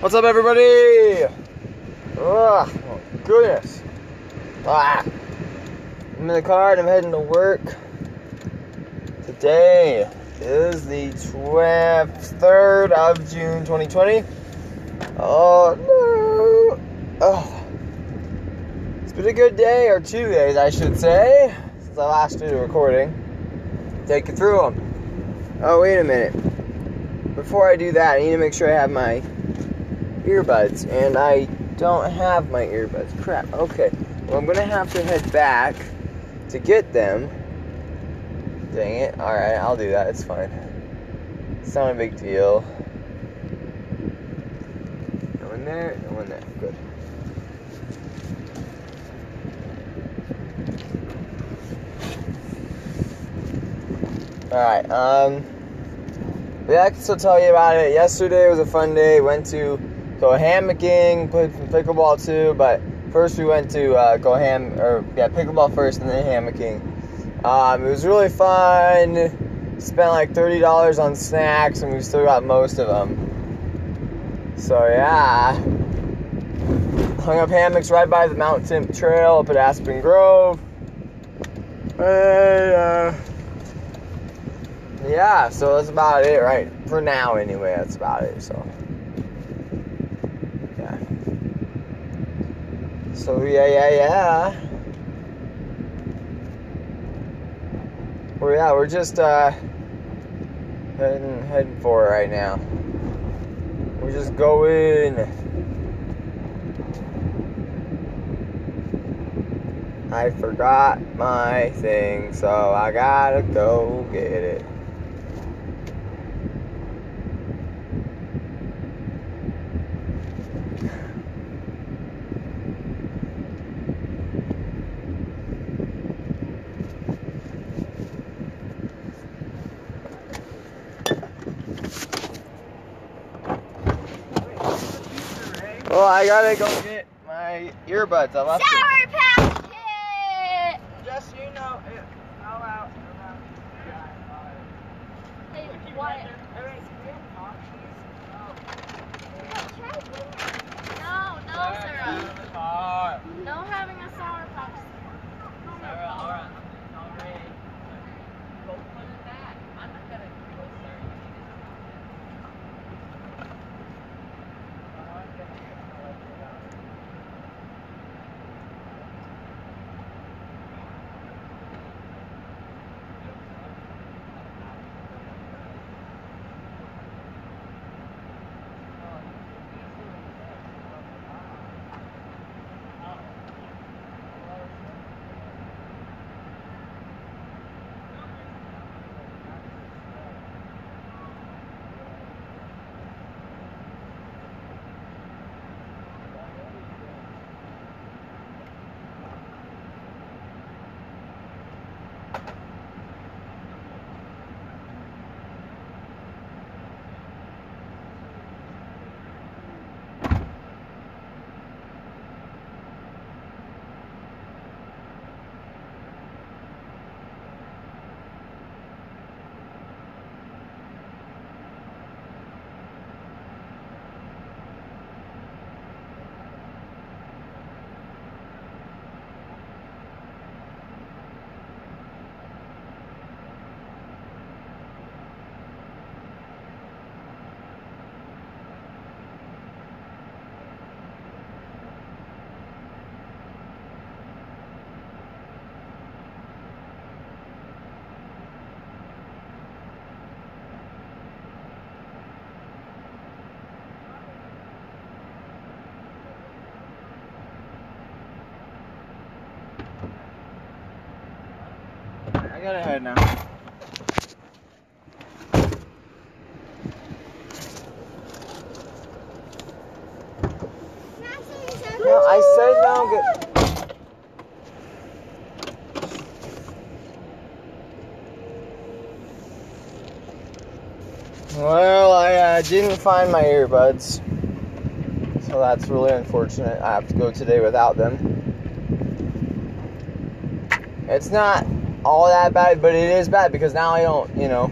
What's up, everybody? Oh, goodness. Ah. I'm in the car and I'm heading to work. Today is the 23rd of June 2020. Oh, no. Oh. It's been a good day, or two days, I should say, since I last did a recording. Take you through them. Oh, wait a minute. Before I do that, I need to make sure I have my earbuds, and I don't have my earbuds. Crap. Okay. Well, I'm gonna have to head back to get them. Dang it. Alright, I'll do that. It's fine. It's not a big deal. No one there, no one there. Good. Alright, um. Yeah, I can still tell you about it. Yesterday was a fun day. Went to go hammocking, played some pickleball too, but first we went to uh, go ham or yeah pickleball first and then hammocking. Um, it was really fun. Spent like thirty dollars on snacks and we still got most of them. So yeah, hung up hammocks right by the Mount Timp Trail up at Aspen Grove. And, uh, yeah, so that's about it, right? For now, anyway, that's about it. So. So yeah, yeah, yeah. Well, yeah, we're just uh, heading heading for it right now. We're just going. I forgot my thing, so I gotta go get it. Well, I gotta go get my earbuds. I left Sour Patch Kit! Just so you know, it fell out. Hey, what? Oh. No, no, Sarah. I gotta head now. No, I said no. Well, I uh, didn't find my earbuds, so that's really unfortunate. I have to go today without them. It's not all that bad, but it is bad because now I don't, you know,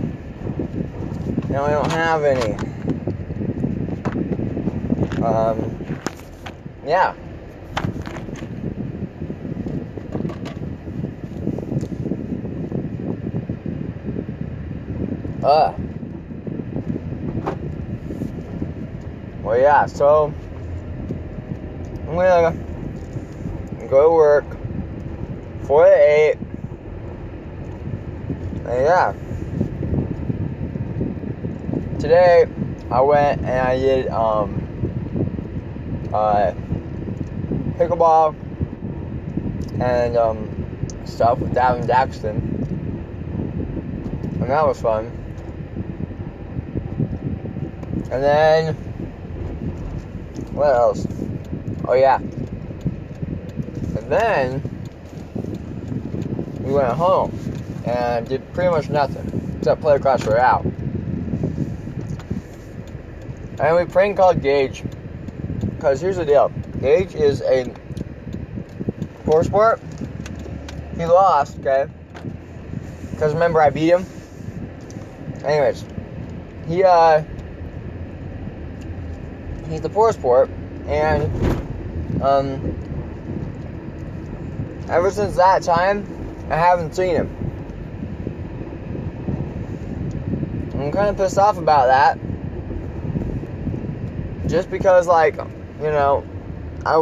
now I don't have any. Um, yeah. Uh. Well, yeah, so I'm gonna go to work, four to eight, and yeah. Today I went and I did um uh pickleball and um stuff with Davin Daxton, and that was fun. And then what else? Oh yeah. And then we went home and did pretty much nothing except play Clash Royale. And we prank called Gage because here's the deal: Gage is a poor sport. He lost, okay? Because remember I beat him. Anyways, he uh he's the poor sport, and um ever since that time, I haven't seen him. I'm kind of pissed off about that. Just because, like, you know, I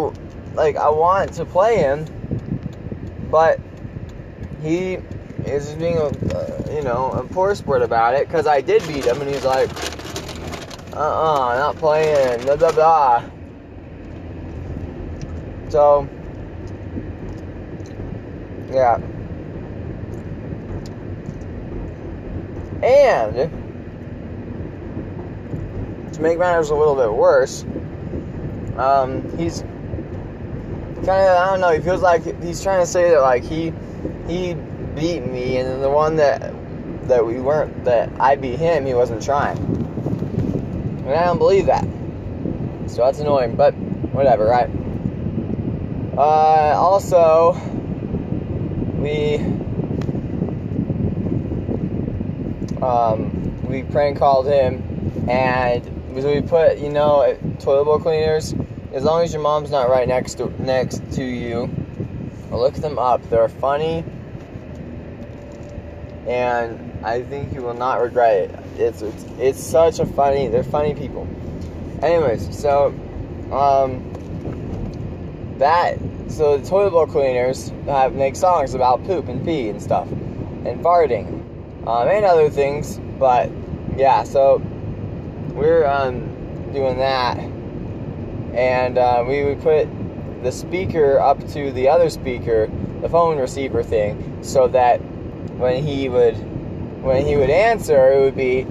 like I want to play him, but he is being a uh, you know a poor sport about it. Because I did beat him, and he's like, uh-uh, not playing, blah blah blah. So, yeah. And to make matters a little bit worse, um, he's kind of I don't know. He feels like he's trying to say that like he he beat me, and then the one that that we weren't that I beat him, he wasn't trying. And I don't believe that. So that's annoying, but whatever, right? Uh, also, we um, we prank called him, and we put you know toilet bowl cleaners. As long as your mom's not right next to next to you, look them up. They're funny, and I think you will not regret it. It's it's, it's such a funny. They're funny people. Anyways, so um, that so the toilet bowl cleaners have make songs about poop and pee and stuff and farting um, and other things. But yeah, so we're um, doing that, and uh, we would put the speaker up to the other speaker, the phone receiver thing, so that when he would when he would answer, it would be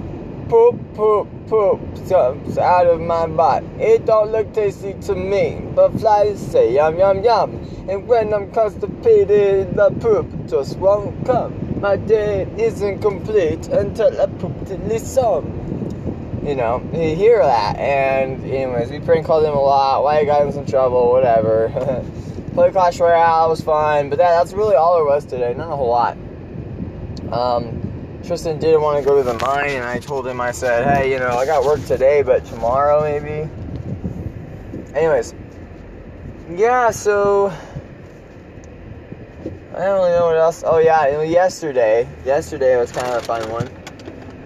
poop, poop, poop jumps out of my butt. It don't look tasty to me, but flies say yum, yum, yum. And when I'm constipated, the poop just won't come. My day isn't complete until I poop till some. You know, you hear that, and anyways, we prank called him a lot. Why he got in some trouble, whatever. Play Clash Royale was fun, but that, that's really all there was today. Not a whole lot. Um, Tristan didn't want to go to the mine, and I told him, I said, hey, you know, I got work today, but tomorrow maybe. Anyways, yeah, so I don't really know what else. Oh yeah, yesterday, yesterday was kind of a fun one,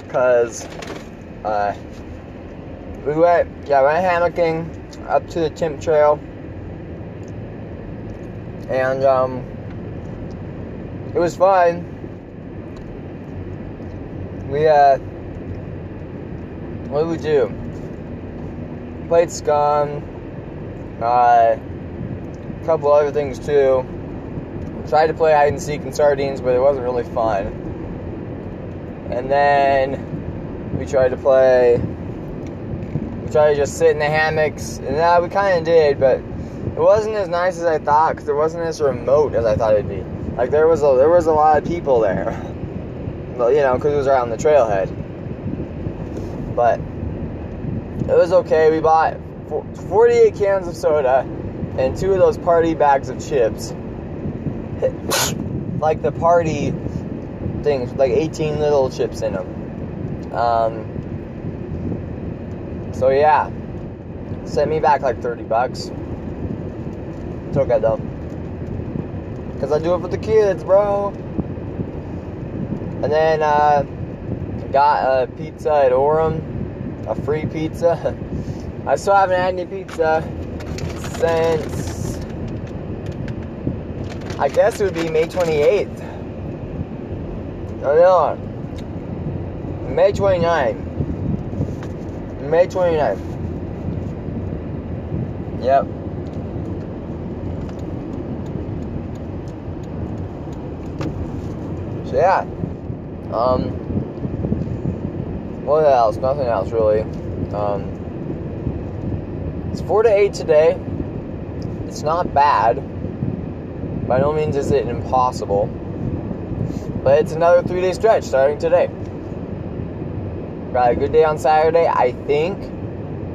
cause uh, we went, yeah, went hammocking up to the Timp Trail, and um, it was fun we uh what did we do? Played Scum, uh, a couple other things too. Tried to play hide and seek and sardines, but it wasn't really fun. And then we tried to play. Tried to just sit in the hammocks, and we kind of did, but it wasn't as nice as I thought because it wasn't as remote as I thought it'd be. Like there was a there was a lot of people there. Well, you know, because it was right on the trailhead. But it was okay. We bought 48 cans of soda and two of those party bags of chips. like the party things, like 18 little chips in them. Um, so yeah. Sent me back like 30 bucks. It's okay though. Because I do it for the kids, bro. And then uh, got a pizza at Orem, a free pizza. I still haven't had any pizza since I guess it would be May 28th. Oh no, May 29th. May 29th. Yep. So yeah. Um. What else? Nothing else really. Um. It's four to eight today. It's not bad. By no means is it impossible. But it's another three day stretch starting today. Got a good day on Saturday. I think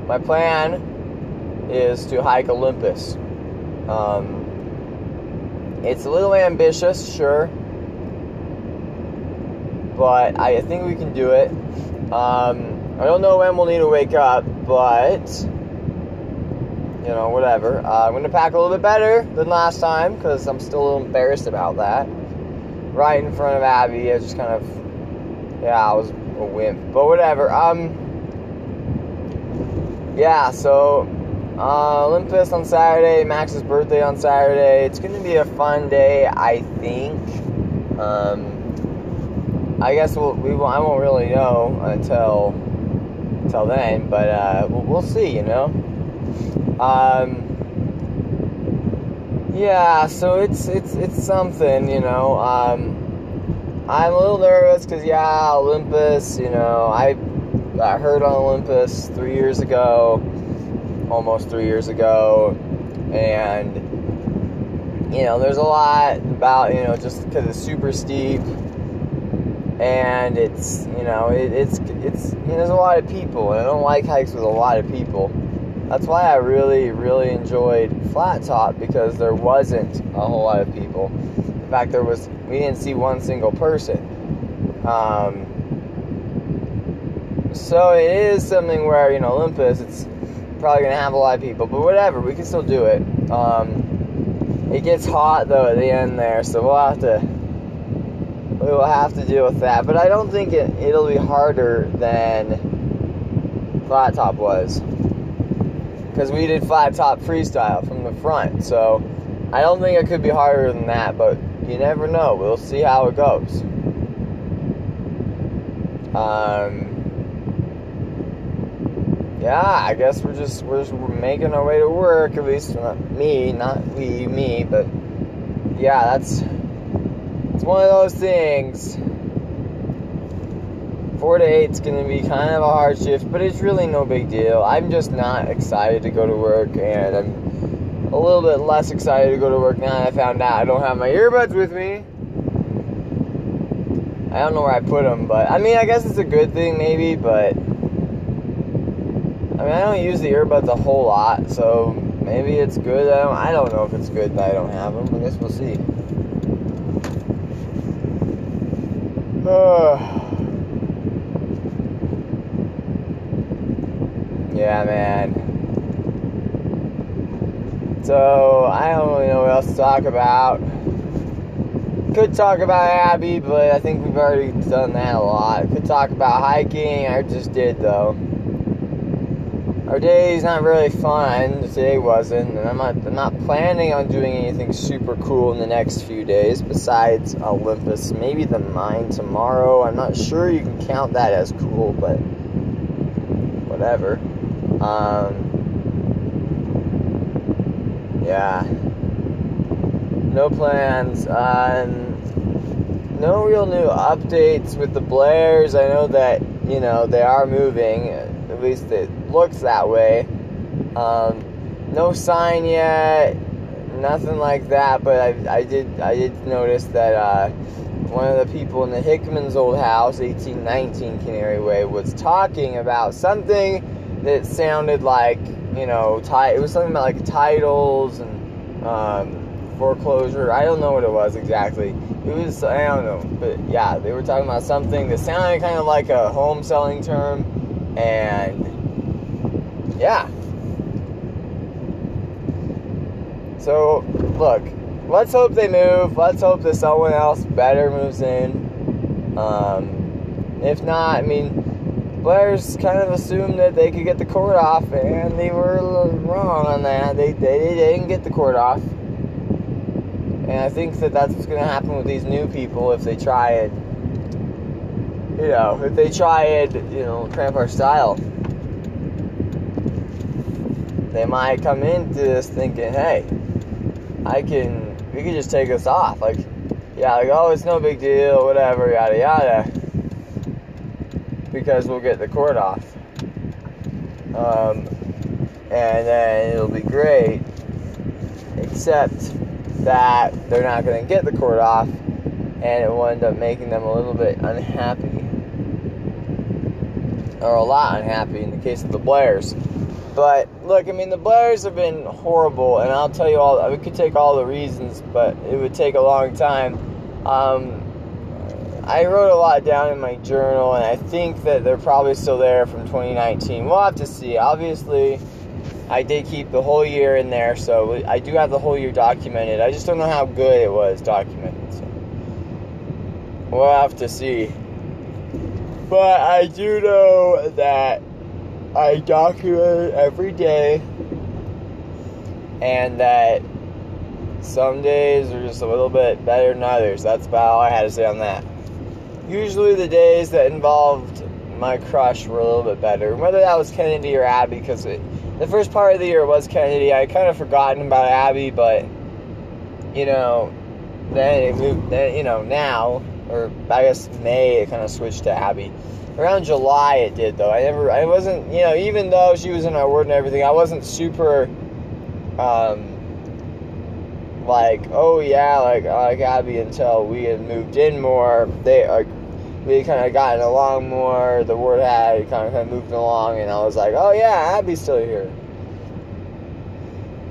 my plan is to hike Olympus. Um, it's a little ambitious, sure, but I think we can do it. Um, I don't know when we'll need to wake up, but you know, whatever. Uh, I'm gonna pack a little bit better than last time because I'm still a little embarrassed about that. Right in front of Abby, I just kind of, yeah, I was a wimp, but whatever. Um, yeah, so uh, Olympus on Saturday, Max's birthday on Saturday. It's gonna be a fun day, I think. Um, I guess we'll, we will, I won't really know until until then, but uh, we'll, we'll see, you know. Um, yeah, so it's it's it's something, you know. Um, I'm a little nervous because yeah, Olympus, you know, I got hurt on Olympus three years ago, almost three years ago, and you know, there's a lot about you know just because it's super steep, and it's you know it, it's it's you know, there's a lot of people, and I don't like hikes with a lot of people that's why I really, really enjoyed Flat Top because there wasn't a whole lot of people. In fact, there was we didn't see one single person. Um, so it is something where you know Olympus, it's probably gonna have a lot of people, but whatever, we can still do it. Um, it gets hot though at the end there, so we'll have to we will have to deal with that. But I don't think it, it'll be harder than Flat Top was because we did flat top freestyle from the front. So I don't think it could be harder than that, but you never know. We'll see how it goes. Um, yeah, I guess we're just we're, just, making our way to work. At least not me, not we, me, but yeah, that's it's one of those things four to eight is to be kind of a hard shift, but it's really no big deal. I'm just not excited to go to work, and I'm a little bit less excited to go to work now that I found out I don't have my earbuds with me. I don't know where I put them, but I mean, I guess it's a good thing, maybe, but I mean, I don't use the earbuds a whole lot, so maybe it's good. I don't, I don't know if it's good that I don't have them. I guess we'll see. Yeah, man. So, I don't really know what else to talk about. Could talk about Abby, but I think we've already done that a lot. Could talk about hiking, I just did though. Our day is not really fun. Today wasn't, and I'm not. I'm not planning on doing anything super cool in the next few days besides Olympus. Maybe the mine tomorrow. I'm not sure you can count that as cool, but whatever. Um, yeah. No plans. Um, no real new updates with the Blairs. I know that, you know, they are moving. At least it looks that way. Um, no sign yet. Nothing like that, but I, I did I did notice that uh, one of the people in the Hickman's old house, 1819 Canary Way, was talking about something that sounded like you know, it was something about like titles and um, foreclosure. I don't know what it was exactly. It was, I don't know. But yeah, they were talking about something that sounded kind of like a home selling term. And yeah. So, look, let's hope they move. Let's hope that someone else better moves in. Um, if not, I mean, Blair's kind of assumed that they could get the court off, and they were wrong on that. They, they, they didn't get the court off. And I think that that's what's going to happen with these new people if they try it. you know, if they try it, you know, cramp our style. They might come into this thinking, hey, I can, we can just take this off. Like, yeah, like, oh, it's no big deal, whatever, yada yada. Because we'll get the cord off. Um, and then it'll be great. Except that they're not going to get the cord off, and it will end up making them a little bit unhappy. Or a lot unhappy in the case of the Blairs. But look, I mean, the Blairs have been horrible, and I'll tell you all. We could take all the reasons, but it would take a long time. Um, I wrote a lot down in my journal, and I think that they're probably still there from 2019. We'll have to see. Obviously, I did keep the whole year in there, so I do have the whole year documented. I just don't know how good it was documented. So we'll have to see. But I do know that I document every day, and that some days are just a little bit better than others. That's about all I had to say on that. Usually, the days that involved my crush were a little bit better. Whether that was Kennedy or Abby, because the first part of the year was Kennedy. I kind of forgotten about Abby, but you know, then it moved. Then you know now, or I guess May, it kind of switched to Abby. Around July, it did though. I never, I wasn't, you know, even though she was in our word and everything, I wasn't super, um, like, oh yeah, like like Abby until we had moved in more. They like we kind of gotten along more. The word had kind of, moved along, and I was like, oh yeah, Abby's still here.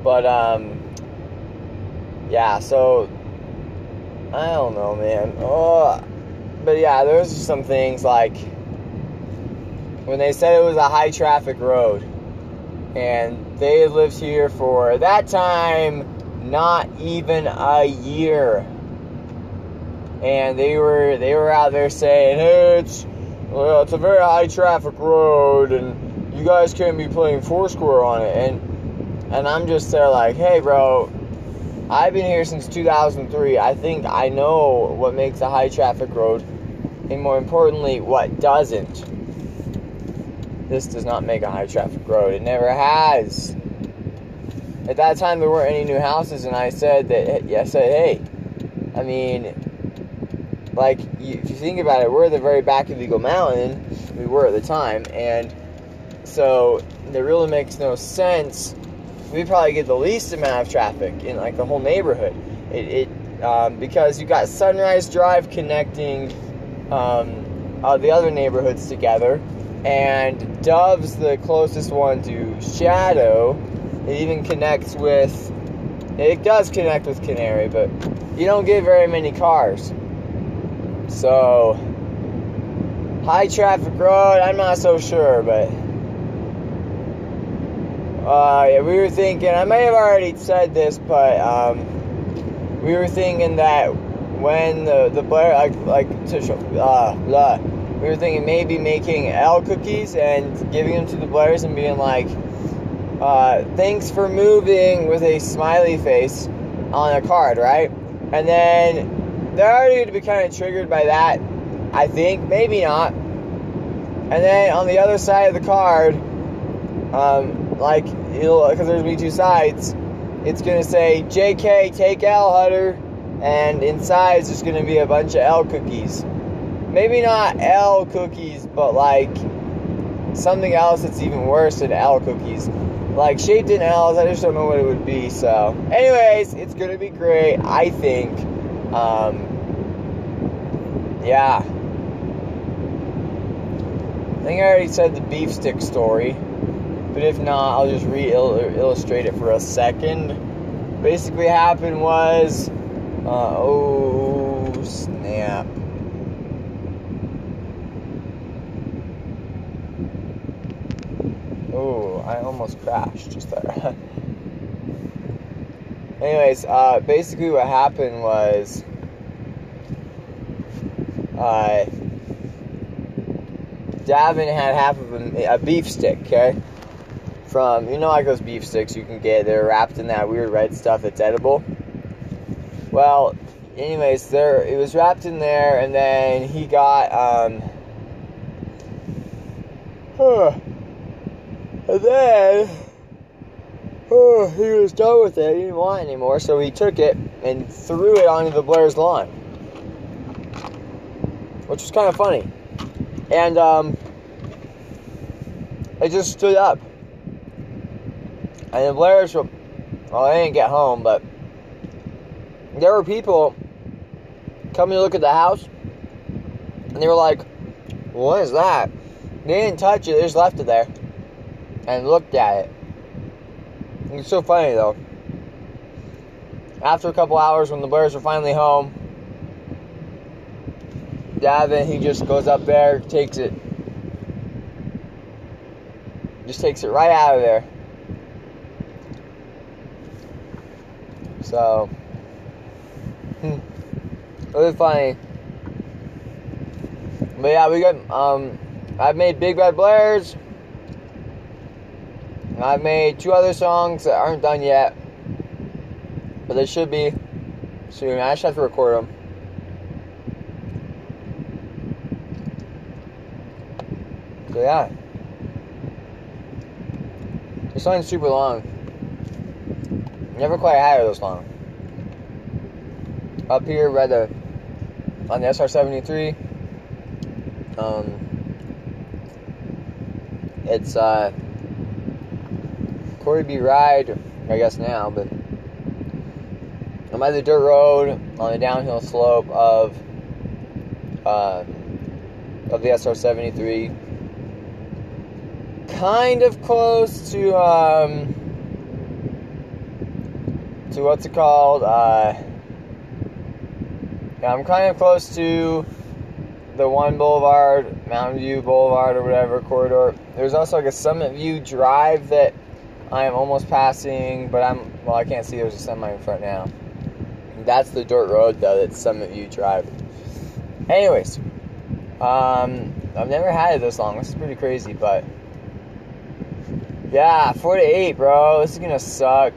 But um, yeah. So I don't know, man. Oh, but yeah, there's some things like when they said it was a high traffic road, and they lived here for that time not even a year and they were they were out there saying, "Hey, it's well, it's a very high traffic road, and you guys can't be playing Foursquare on it." And and I'm just there like, "Hey, bro, I've been here since 2003. I think I know what makes a high traffic road, and more importantly, what doesn't." This does not make a high traffic road. It never has. At that time, there weren't any new houses, and I said that. I said, "Hey, I mean, like you, if you think about it, we're at the very back of Eagle Mountain. We were at the time, and so it really makes no sense. We probably get the least amount of traffic in like the whole neighborhood. It, it um, because you got Sunrise Drive connecting um, uh, the other neighborhoods together, and Dove's the closest one to Shadow. It even connects with. It does connect with Canary, but you don't get very many cars. So, high traffic road, I'm not so sure, but. Uh, yeah, we were thinking, I may have already said this, but um, we were thinking that when the, the Blair, like, like to show, uh, blah, we were thinking maybe making L cookies and giving them to the Blairs and being like, uh, thanks for moving with a smiley face on a card, right? And then they're already going to be kind of triggered by that. I think maybe not. And then on the other side of the card, um, like because there's gonna be two sides. It's gonna say J.K. Take L Hutter, and inside is just gonna be a bunch of L cookies. Maybe not L cookies, but like something else that's even worse than L cookies. Like shaped in L's, I just don't know what it would be. So, anyways, it's gonna be great. I think. Um, yeah. I think I already said the beef stick story, but if not, I'll just re illustrate it for a second. Basically, happened was, uh, oh snap. Oh, I almost crashed just there. anyways, uh, basically what happened was, uh, Davin had half of a, a beef stick, okay? From, you know, like those beef sticks you can get, they're wrapped in that weird red stuff that's edible. Well, anyways, there, it was wrapped in there, and then he got, um, and then, oh, he was done with it. He didn't want it anymore, so he took it and threw it onto the Blair's lawn, which was kind of funny. And um, it just stood up. And the Blairs were, well, they didn't get home, but there were people coming to look at the house, and they were like, "What is that?" They didn't touch it; they just left it there and looked at it. It's so funny though. After a couple hours, when the Blairs were finally home, Davin he just goes up there, takes it, just takes it right out of there. So, hmm, it funny. But yeah, we got um, I've made Big Red Blairs. I've made two other songs that aren't done yet, but they should be soon. I just have to record them. So yeah, this song's super long. Never quite had it this long. Up here, rather on the SR-73, Um, it's uh, Cory B. Wride, I guess now, but I'm at the dirt road on the downhill slope of uh, of the SR73. Kind of close to um, to what's it called? Uh, yeah, I'm kind of close to the one boulevard, Mountain View Boulevard, or whatever corridor. There's also like a Summit View Drive that I am almost passing, but I'm well. I can't see. There's a semi in front now. That's the dirt road though. That's Summit View Drive. Anyways, um, I've never had it this long. This is pretty crazy, but yeah, four to eight, bro. This is gonna suck.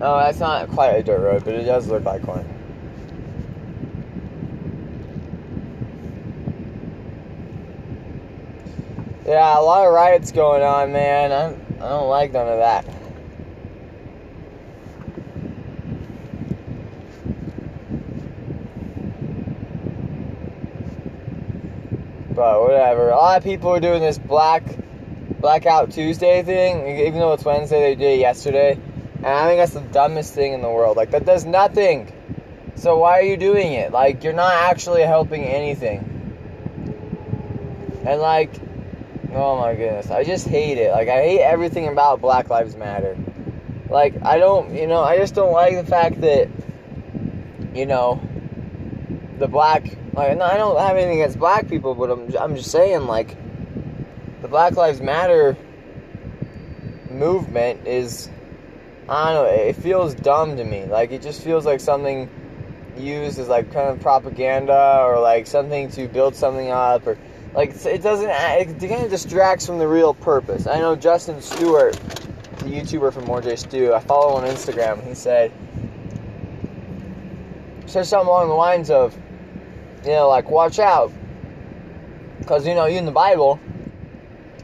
Oh, that's not quite a dirt road, but it does look like one. Yeah, a lot of riots going on, man. I, I don't like none of that. But whatever. A lot of people are doing this black blackout Tuesday thing, even though it's Wednesday. They did it yesterday, and I think that's the dumbest thing in the world. Like that does nothing. So why are you doing it? Like you're not actually helping anything. And like Oh my goodness. I just hate it. Like, I hate everything about Black Lives Matter. Like, I don't, you know, I just don't like the fact that, you know, the black, like, no, I don't have anything against black people, but I'm, I'm just saying, like, the Black Lives Matter movement is, I don't know, it feels dumb to me. Like, it just feels like something used as, like, kind of propaganda or, like, something to build something up or, like it doesn't. It kind of distracts from the real purpose. I know Justin Stewart, the YouTuber from More JStu. I follow on Instagram. He said said something along the lines of, you know, like watch out, because you know you in the Bible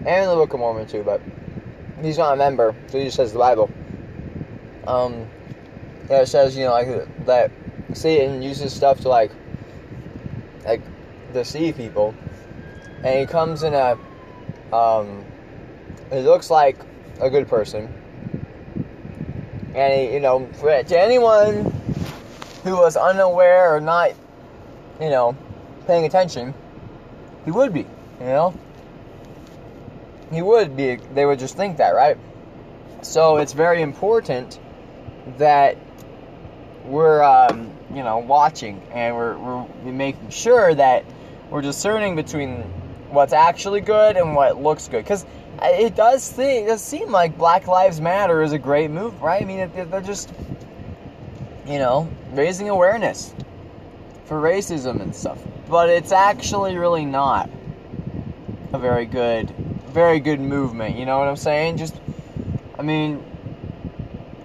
and the Book of Mormon too, but he's not a member, so he just says the Bible. Um, yeah, it says you know like that Satan uses stuff to like like deceive people. And he comes in a um, he looks like a good person. And he, you know to anyone who was unaware or not you know paying attention he would be you know he would be they would just think that right so it's very important that we're um, you know watching and we're, we're making sure that we're discerning between what's actually good and what looks good. Because it does it does seem like Black Lives Matter is a great move, right? I mean, they're just, you know, raising awareness for racism and stuff. But it's actually really not a very good, very good movement. You know what I'm saying? Just, I mean,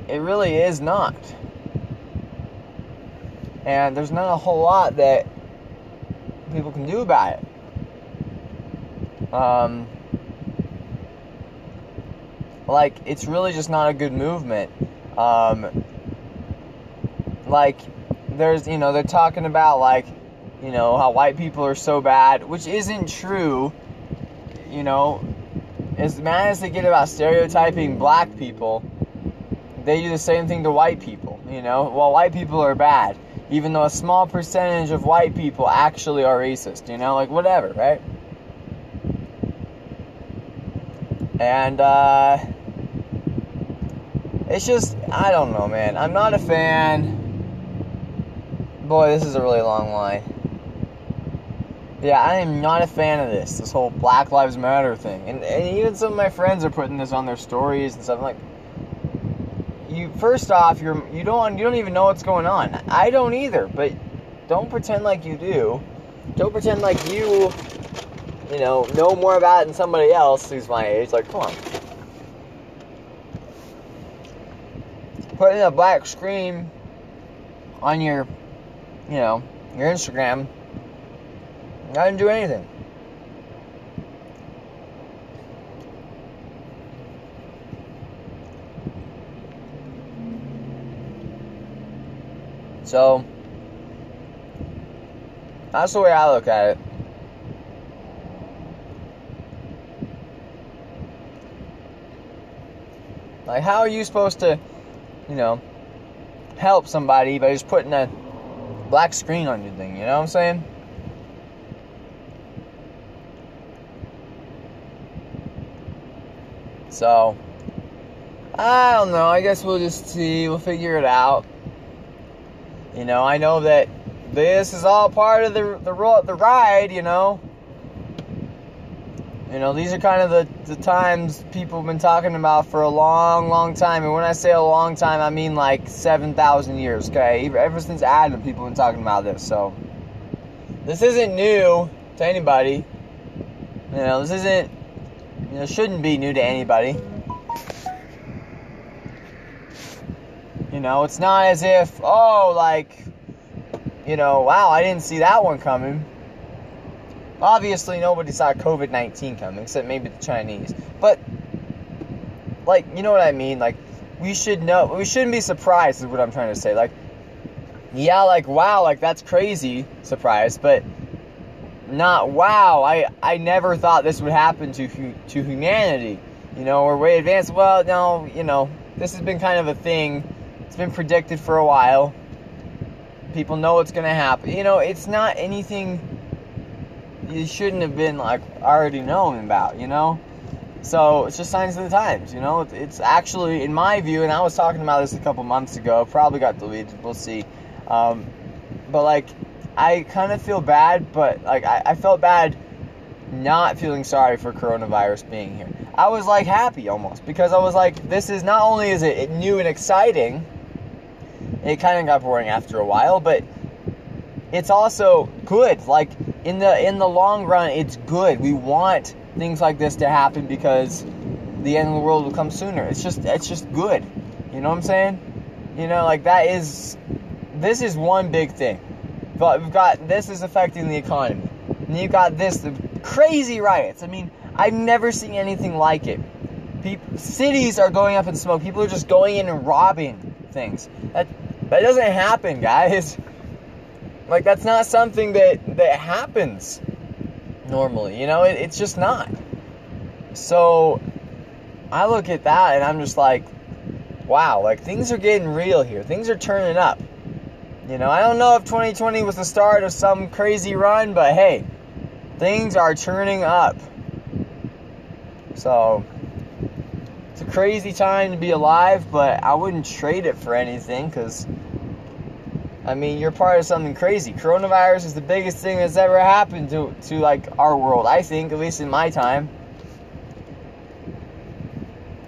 it really is not. And there's not a whole lot that people can do about it. Um, like, it's really just not a good movement. Um, like, there's, you know, they're talking about, like, you know, how white people are so bad, which isn't true. You know, as mad as they get about stereotyping black people, they do the same thing to white people, you know? Well, white people are bad, even though a small percentage of white people actually are racist, you know? Like, whatever, right? And, uh, it's just, I don't know, man. I'm not a fan. Boy, this is a really long line. Yeah, I am not a fan of this, this whole Black Lives Matter thing. And, and even some of my friends are putting this on their stories and stuff. I'm like, you first off, you're you don't you don't even know what's going on. I don't either, but don't pretend like you do. Don't pretend like you, you know, know more about it than somebody else who's my age. Like, come on. Putting a black screen on your, you know, your Instagram I didn't do anything. So, that's the way I look at it. Like, how are you supposed to, you know, help somebody by just putting a black screen on your thing? You know what I'm saying? So, I don't know. I guess we'll just see. We'll figure it out. You know, I know that this is all part of the the the ride. You know. You know, these are kind of the, the times people have been talking about for a long, long time. And when I say a long time, I mean like 7,000 years, okay? Ever since Adam, people have been talking about this. So, this isn't new to anybody. You know, this isn't you know, shouldn't be new to anybody. You know, it's not as if, oh, like, you know, wow, I didn't see that one coming. Obviously, nobody saw COVID 19 coming, except maybe the Chinese. But, like, you know what I mean? Like, we should know, we shouldn't be surprised, is what I'm trying to say. Like, yeah, like, wow, like, that's crazy, surprise, but not wow i i never thought this would happen to to humanity you know we're way advanced well no you know this has been kind of a thing it's been predicted for a while people know what's going to happen you know it's not anything you shouldn't have been like already known about you know so it's just signs of the times you know it's actually in my view and i was talking about this a couple months ago probably got deleted we'll see um, but like I kind of feel bad, but like I, I felt bad not feeling sorry for coronavirus being here. I was like happy almost because I was like, this is not only is it new and exciting, it kind of got boring after a while, but it's also good. Like in the in the long run, it's good. We want things like this to happen because the end of the world will come sooner. It's just it's just good. You know what I'm saying? You know, like that is this is one big thing. But we've got this is affecting the economy. And you've got this, the crazy riots. I mean, I've never seen anything like it. People, cities are going up in smoke. People are just going in and robbing things. That that doesn't happen, guys. Like that's not something that that happens normally. You know, it, it's just not. So I look at that and I'm just like, wow, like things are getting real here. Things are turning up. You know, I don't know if 2020 was the start of some crazy run, but hey, things are turning up. So, it's a crazy time to be alive, but I wouldn't trade it for anything because I mean, you're part of something crazy. Coronavirus is the biggest thing that's ever happened to to like our world. I think, at least in my time.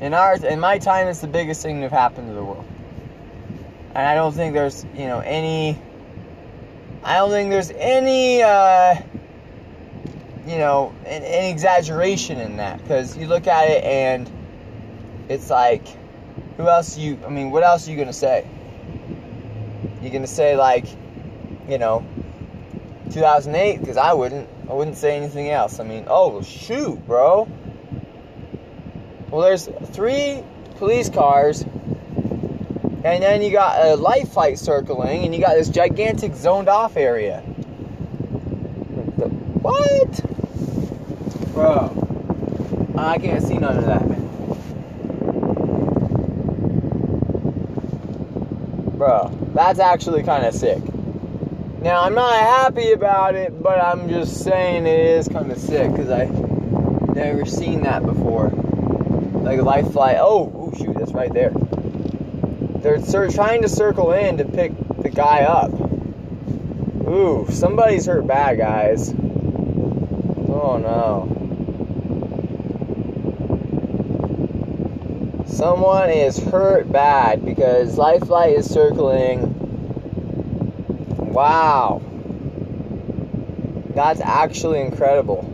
In our in my time, it's the biggest thing to have happened to the world. And I don't think there's you know any. I don't think there's any. Uh, you know, an, an exaggeration in that because you look at it and it's like, who else you? I mean, what else are you gonna say? You gonna say like, you know, 2008? Because I wouldn't. I wouldn't say anything else. I mean, oh shoot, bro. Well, there's three police cars, and then you got a life flight circling, and you got this gigantic zoned off area. What? Bro. I can't see none of that, man. Bro, that's actually kind of sick. Now, I'm not happy about it, but I'm just saying it is kind of sick because I never seen that before. Like a life flight. Oh, oh, shoot, that's right there. They're trying to circle in to pick the guy up. Ooh, somebody's hurt bad, guys. Oh no. Someone is hurt bad because life flight is circling. Wow. That's actually incredible.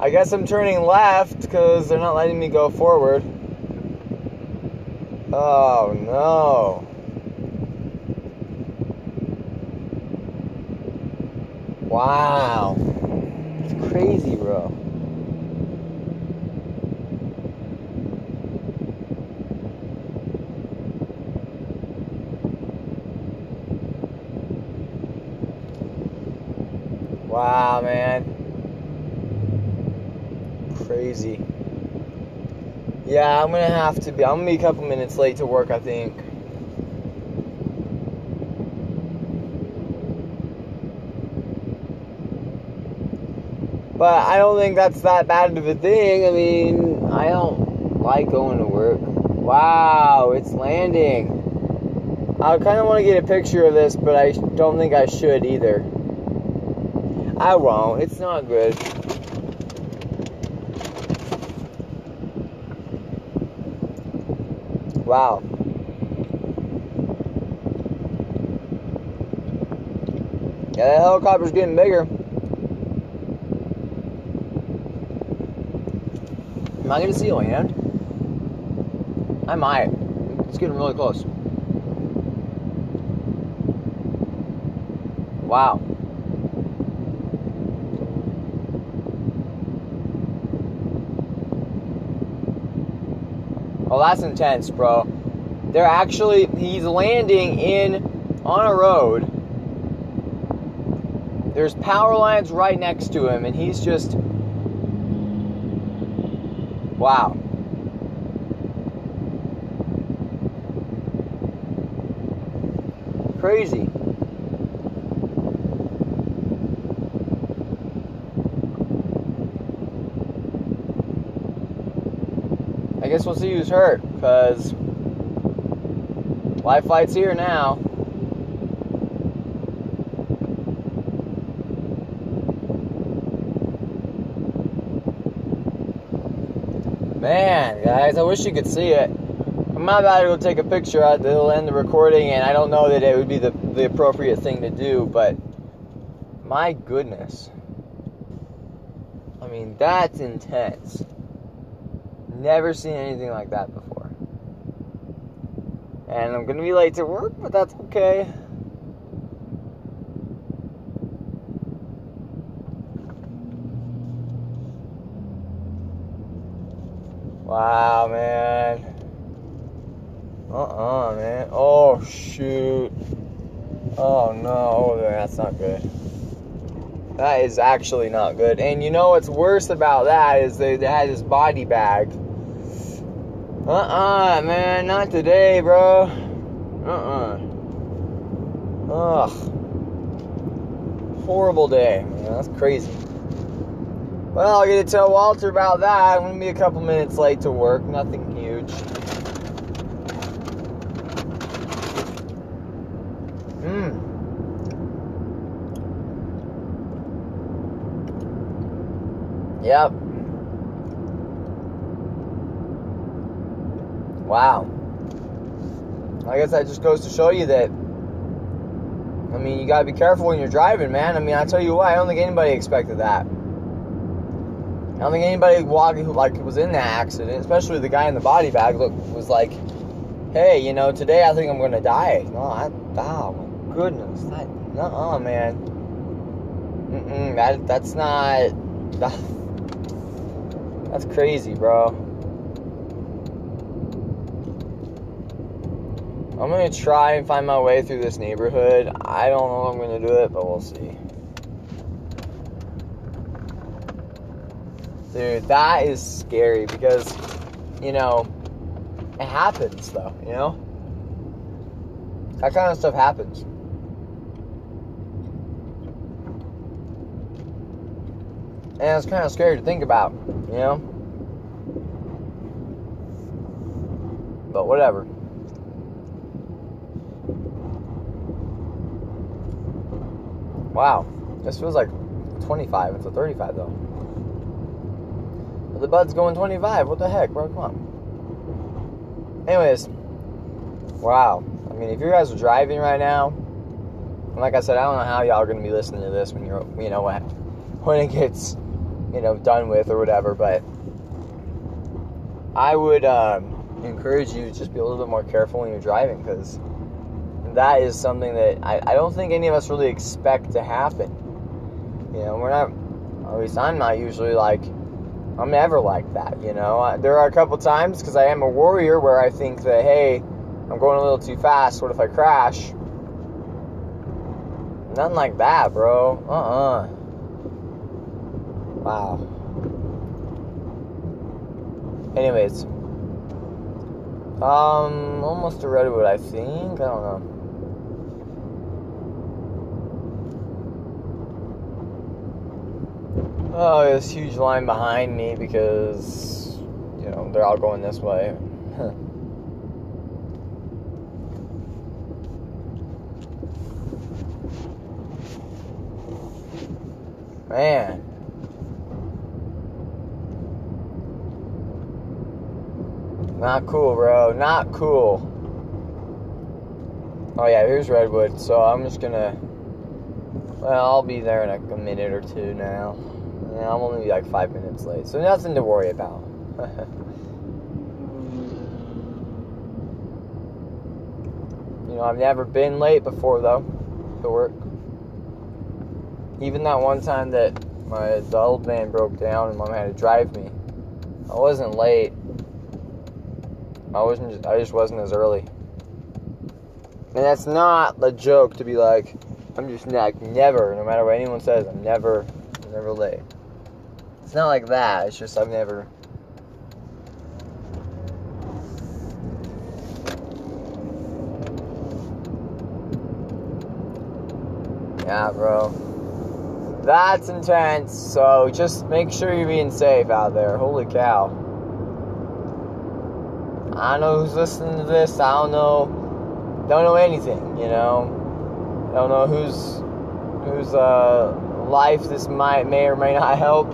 I guess I'm turning left because they're not letting me go forward. Oh no. Wow. Crazy, bro. Wow, man. Crazy. Yeah, I'm gonna have to be. I'm gonna be a couple minutes late to work, I think. But I don't think that's that bad of a thing. I mean, I don't like going to work. Wow, it's landing. I kind of want to get a picture of this, but I don't think I should either. I won't. It's not good. Wow. Yeah, the helicopter's getting bigger. Am I going to see land? I might. It's getting really close. Wow. Oh, that's intense, bro. They're actually, he's landing in, on a road. There's power lines right next to him, and he's just Wow. Crazy. I guess we'll see who's hurt, because life flight's here now. Man, guys, I wish you could see it. I'm not about to go take a picture. It'll end the recording, and I don't know that it would be the, the appropriate thing to do, but my goodness. I mean, that's intense. Never seen anything like that before. And I'm gonna be late to work, but that's okay. Wow, man. Uh-uh, man. Oh, shoot. Oh, no. That's not good. That is actually not good. And you know what's worse about that is they, they had his body bag. Uh-uh, man. Not today, bro. Uh-uh. Ugh. Horrible day. Man, that's crazy. Well, I'll get to tell Walter about that. I'm gonna be a couple minutes late to work. Nothing huge. Mmm. Yep. Wow. I guess that just goes to show you that. I mean, you gotta be careful when you're driving, man. I mean, I tell you what, I don't think anybody expected that. I don't think anybody walking who like was in that accident, especially the guy in the body bag, look was like, "Hey, you know, today I think I'm gonna die." No, I, oh my goodness, that, uh, man. Mm-mm, that that's not. That, that's crazy, bro. I'm gonna try and find my way through this neighborhood. I don't know if I'm gonna do it, but we'll see. Dude, that is scary because, you know, it happens though, you know? That kind of stuff happens. And it's kind of scary to think about, you know? But whatever. Wow. This feels like 25. It's a 35 though. The bud's going 25. What the heck, bro? Come on. Anyways. Wow. I mean, if you guys are driving right now, like I said, I don't know how y'all are going to be listening to this when you're, you know, when, when it gets, you know, done with or whatever, but I would um, encourage you to just be a little bit more careful when you're driving because that is something that I, I don't think any of us really expect to happen. You know, we're not, at least I'm not usually like, I'm never like that, you know. There are a couple times, because I am a warrior, where I think that, hey, I'm going a little too fast, what if I crash? Nothing like that, bro. Uh uh Wow. Anyways. Um, almost to Redwood, I think. I don't know. Oh, this huge line behind me because, you know, they're all going this way. Man. Not cool, bro. Not cool. Oh, yeah, here's Redwood. So I'm just gonna. Well, I'll be there in a, a minute or two now. Yeah, I'm only like five minutes late, so nothing to worry about. you know, I've never been late before though to work. Even that one time that my the old man broke down and mom had to drive me, I wasn't late. I wasn't. Just, I just wasn't as early. And that's not the joke to be like, I'm just like never, no matter what anyone says, I'm never, never late. It's not like that. It's just I've never. Yeah, bro. That's intense. So just make sure you're being safe out there. Holy cow. I don't know who's listening to this. I don't know. Don't know anything, you know. I don't know who's who's uh, life this might may or may not help.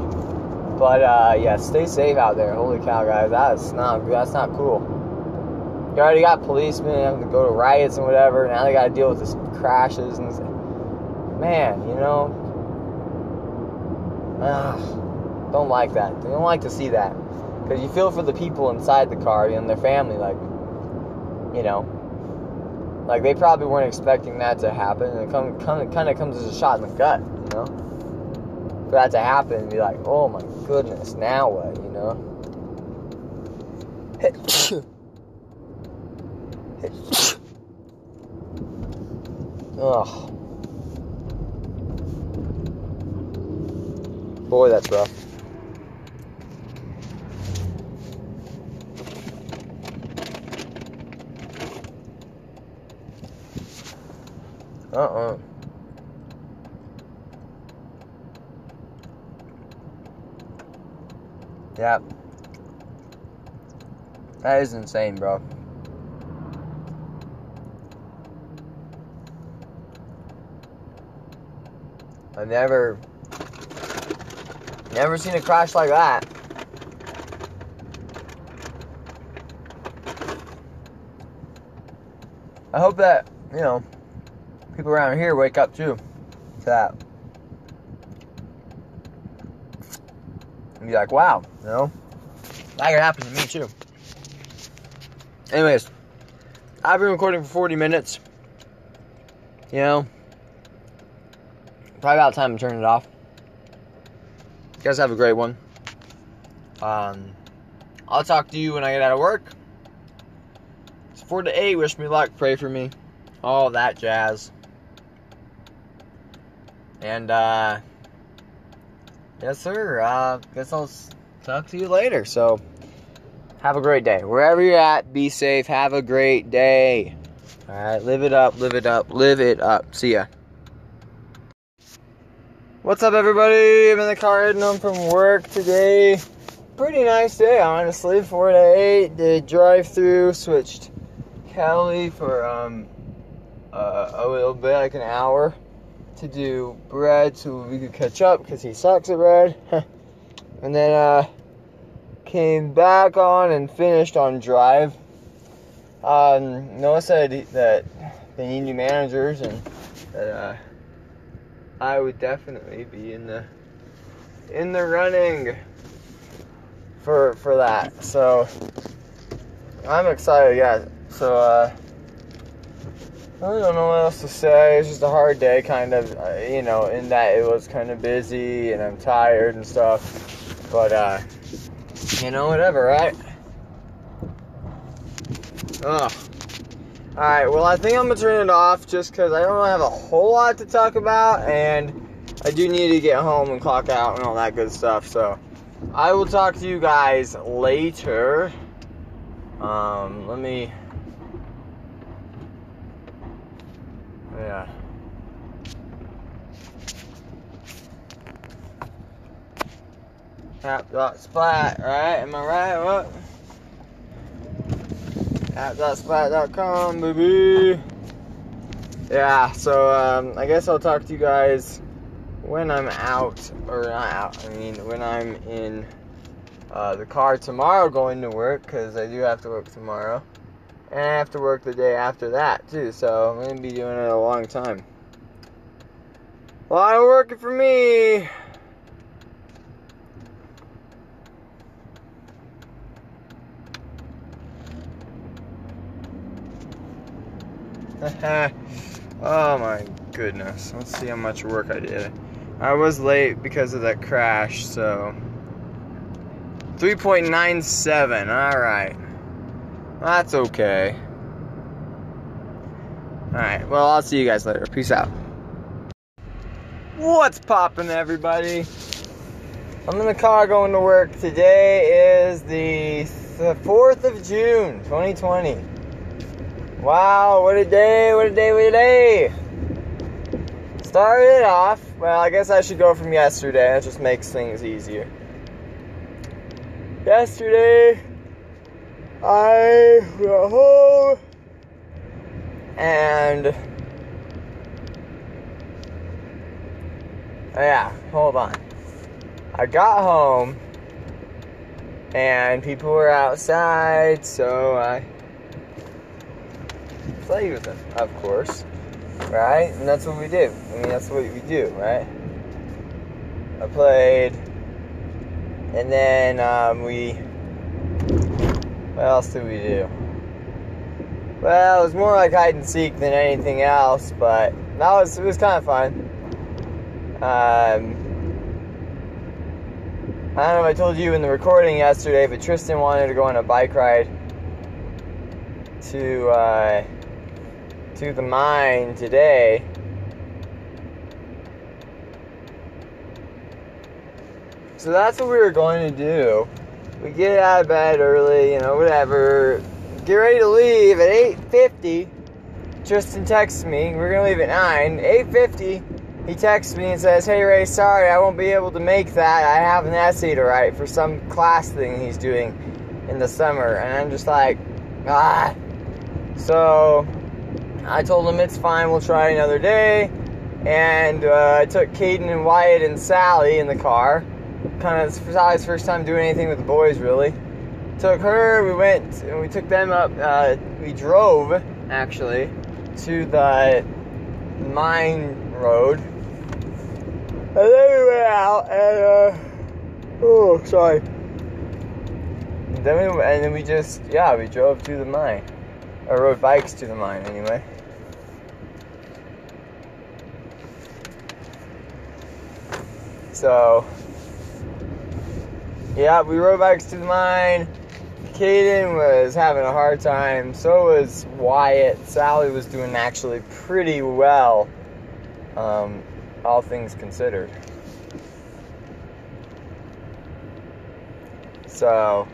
But uh, yeah, stay safe out there. Holy cow, guys, that's not that's not cool. You already got policemen having to go to riots and whatever. Now they got to deal with this crashes and man, you know, ugh, don't like that. Don't like to see that because you feel for the people inside the car and their family, like you know, like they probably weren't expecting that to happen, and it come, come, kind of comes as a shot in the gut, you know. For that to happen and be like, oh my goodness, now what, you know? Ugh. Boy, that's rough. Uh-uh. Yeah. That is insane, bro. I've never, never seen a crash like that. I hope that, you know, people around here wake up too to that. And be like, wow, you know, that could happen to me too. Anyways, I've been recording for 40 minutes. You know, probably about time to turn it off. You guys have a great one. Um, I'll talk to you when I get out of work. It's 4 to 8. Wish me luck. Pray for me. All that jazz. And, uh, yes, sir. Uh, guess I'll talk to you later. So, have a great day. Wherever you're at, be safe. Have a great day. All right, live it up, live it up, live it up. See ya. What's up, everybody? I'm in the car heading home from work today. Pretty nice day, honestly. Four to eight. Did drive through. Switched Cali for um uh, a little bit, like an hour, to do bread so we could catch up because he sucks at bread. and then uh came back on and finished on drive. Um, Noah said that they need new managers and that uh, I would definitely be in the in the running for for that. So I'm excited. Yeah. So uh, I don't know what else to say. It's just a hard day, kind of. Uh, you know, in that it was kind of busy and I'm tired and stuff. But uh, you know, whatever, right? Ugh. Alright, well, I think I'm gonna turn it off just because I don't really have a whole lot to talk about, and I do need to get home and clock out and all that good stuff. So, I will talk to you guys later. Um, let me. Yeah. App dot splat, right? Am I right? What? App.splat.com, baby. Yeah, so um, I guess I'll talk to you guys when I'm out, or not out, I mean, when I'm in uh, the car tomorrow going to work, because I do have to work tomorrow. And I have to work the day after that, too, so I'm going to be doing it a long time. A lot of working for me. oh my goodness. Let's see how much work I did. I was late because of that crash, so 3.97. All right. That's okay. All right. Well, I'll see you guys later. Peace out. What's poppin', everybody? I'm in the car going to work. Today is the 4th of June, 2020. Wow, what a day, what a day, what a day. Started off, well, I guess I should go from yesterday. That just makes things easier. Yesterday, I got home and oh yeah, hold on. I got home and people were outside, so I play with them, of course, right? And that's what we do. I mean, that's what we do, right? I played, and then um, we. What else did we do? Well, it was more like hide and seek than anything else, but that was it was kind of fun. Um, I don't know if I told you in the recording yesterday, but Tristan wanted to go on a bike ride to uh, to the mine today. So that's what we were going to do. We get out of bed early, you know, whatever. Get ready to leave at 8:50. Tristan texts me. We're gonna leave at 9. 8:50. He texts me and says, "Hey Ray, sorry I won't be able to make that. I have an essay to write for some class thing he's doing." in the summer, and I'm just like, ah. So I told him it's fine, we'll try another day. And uh, I took Caden and Wyatt and Sally in the car. Kind of Sally's first time doing anything with the boys, really. Took her, we went, and we took them up. Uh, we drove, actually, to the mine road. And then we went out and, uh, oh, sorry. Then we, and then we just, yeah, we drove to the mine. I rode bikes to the mine, anyway. So, yeah, we rode bikes to the mine. Caden was having a hard time. So was Wyatt. Sally was doing actually pretty well, um, all things considered. So,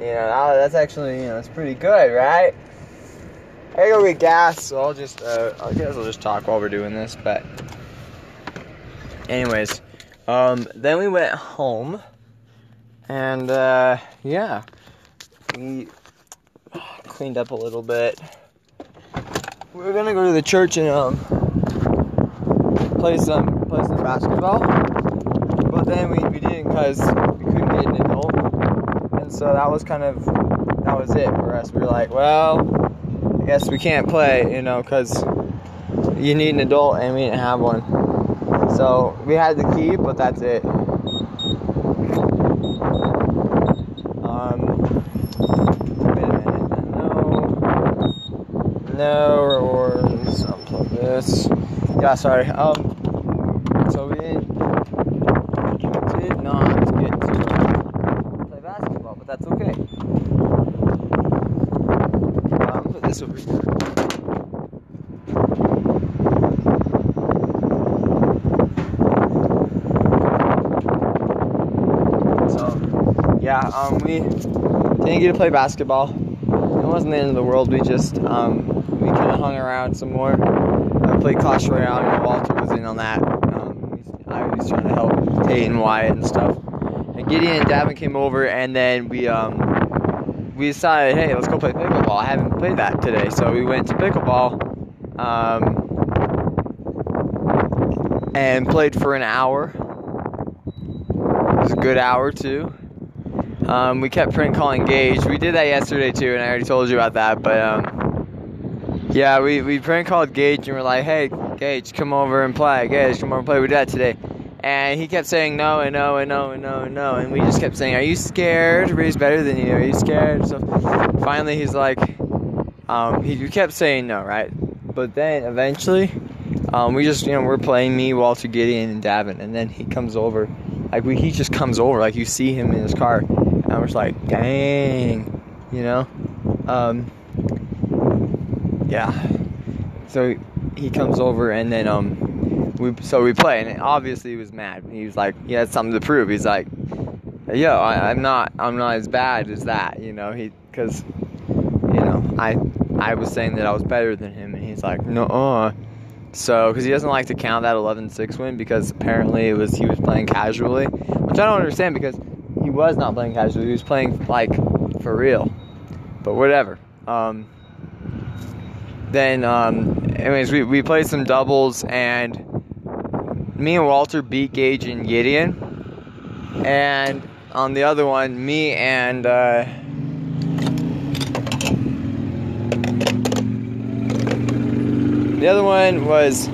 you know, that's actually, you know, it's pretty good, right? I go get gas, so I'll just, uh, I guess I'll just talk while we're doing this, but. Anyways, um, then we went home, and uh, yeah, we cleaned up a little bit. We were gonna go to the church and um, play some play some basketball, but then we, we didn't because we couldn't get an adult, and so that was kind of that was it for us. We were like, well, I guess we can't play, you know, because you need an adult, and we didn't have one. So we had the key, but that's it. Um, wait a minute. No, no rewards. Unplug this. Yeah, sorry. Um, so we didn't, did not get to play basketball, but that's okay. Um, put this over here. yeah, um, we didn't get to play basketball. It wasn't the end of the world. We just um, we kind of hung around some more. I played Clash Royale. Walter was in on that. Um, I was trying to help Tate and Wyatt and stuff. And Gideon and Davin came over, and then we um, we decided, hey, let's go play pickleball. I haven't played that today, so we went to pickleball. Um, and played for an hour. It was a good hour too. Um, we kept prank calling Gage. We did that yesterday too, and I already told you about that. But um, yeah, we, we prank called Gage and we're like, hey, Gage, come over and play. Gage, come over and play. Did that today. And he kept saying no and no and no and no and no. And we just kept saying, Are you scared? Everybody's better than you. Are you scared? So finally he's like, um, he kept saying no, right? But then eventually, um, we just, you know, we're playing me, Walter, Gideon, and Davin. And then he comes over. Like, we, he just comes over. Like, you see him in his car. And I was like, dang, you know? Um, yeah. So he comes over and then, um, we, so we play and obviously he was mad. He was like, he had something to prove. He's like, yo, I, I'm not, I'm not as bad as that, you know? He, cause, you know, I, I was saying that I was better than him and he's like, no, uh. So, because he doesn't like to count that 11-6 win because apparently it was he was playing casually, which I don't understand because he was not playing casually. He was playing like for real. But whatever. Um, then, um, anyways, we, we played some doubles and me and Walter beat Gage and Gideon. And on the other one, me and uh, the other one was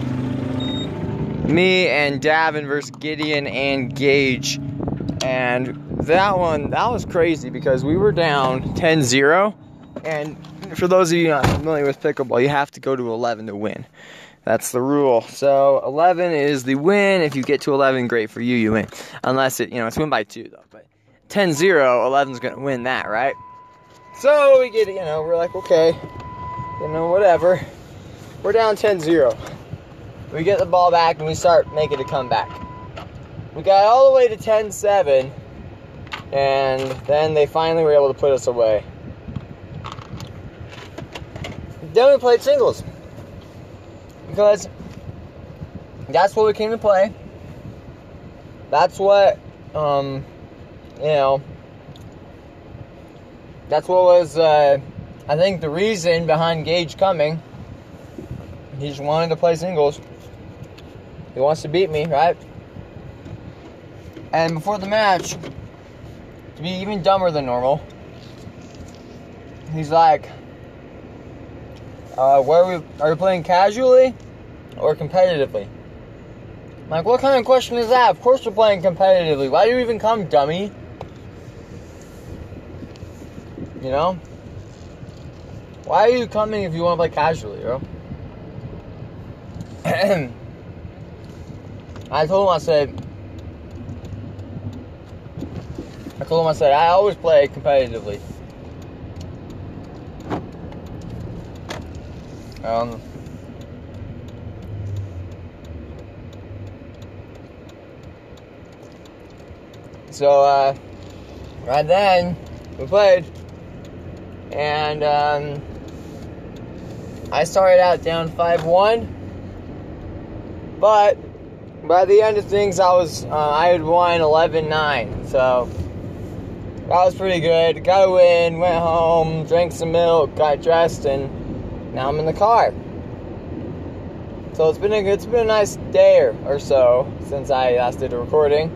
me and Davin versus Gideon and Gage. And that one, that was crazy because we were down 10 0. And for those of you not familiar with pickleball, you have to go to 11 to win. That's the rule. So 11 is the win. If you get to 11, great for you, you win. Unless it, you know, it's win by two though. But 10 0, 11 is going to win that, right? So we get, you know, we're like, okay, you know, whatever. We're down 10 0. We get the ball back and we start making a comeback. We got all the way to 10 7 and then they finally were able to put us away. Then we played singles because that's what we came to play. That's what, um, you know, that's what was, uh, I think, the reason behind Gage coming. He just wanted to play singles. He wants to beat me, right? And before the match, to be even dumber than normal, he's like, uh, where are we, are we playing casually or competitively? I'm like, what kind of question is that? Of course we're playing competitively. Why do you even come, dummy? You know? Why are you coming if you want to play casually, bro? I told him, I said, I told him, I said, I always play competitively. Um, so, uh, right then, we played, and, um, I started out down 5 1, but by the end of things, I was, uh, I had won 11 9, so that was pretty good. Got a win, went home, drank some milk, got dressed, and now I'm in the car. So it's been a it's been a nice day or, or so since I last did a recording.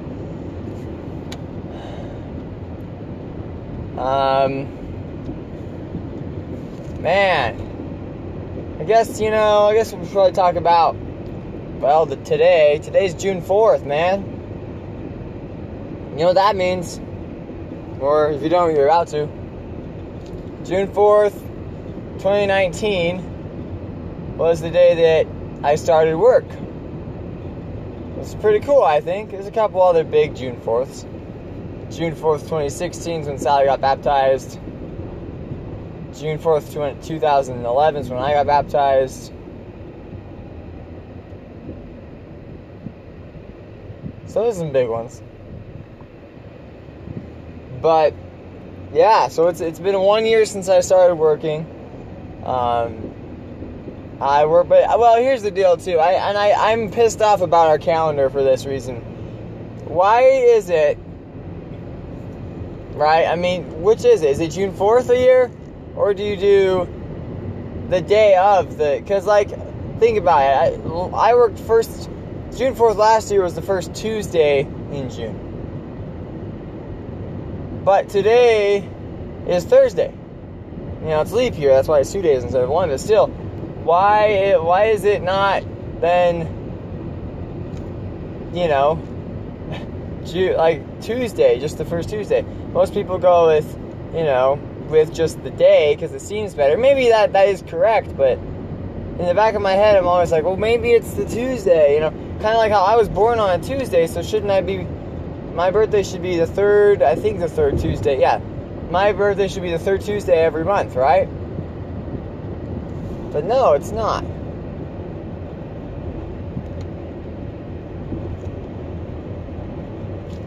Um, man, I guess you know. I guess we should probably talk about well the today. Today's June fourth, man. You know what that means, or if you don't, you're about to. June fourth, 2019 was the day that I started work. It's pretty cool, I think. There's a couple other big June 4ths. June 4th, 2016 is when Sally got baptized. June 4th, 2011 is when I got baptized. So there's some big ones. But yeah, so it's it's been one year since I started working. Um, I work, but well, here's the deal too. I and I I'm pissed off about our calendar for this reason. Why is it? Right? I mean, which is it? Is it June fourth a year, or do you do the day of the? Because like, think about it. I, I worked first. June fourth last year was the first Tuesday in June. But today is Thursday. You know, it's leap year. That's why it's two days instead of one. But still, why why is it not then? You know, like Tuesday, just the first Tuesday. Most people go with, you know, with just the day because it seems better. Maybe that that is correct, but in the back of my head, I'm always like, well, maybe it's the Tuesday. You know, kind of like how I was born on a Tuesday, so shouldn't I be? My birthday should be the third. I think the third Tuesday. Yeah, my birthday should be the third Tuesday every month, right? But no, it's not.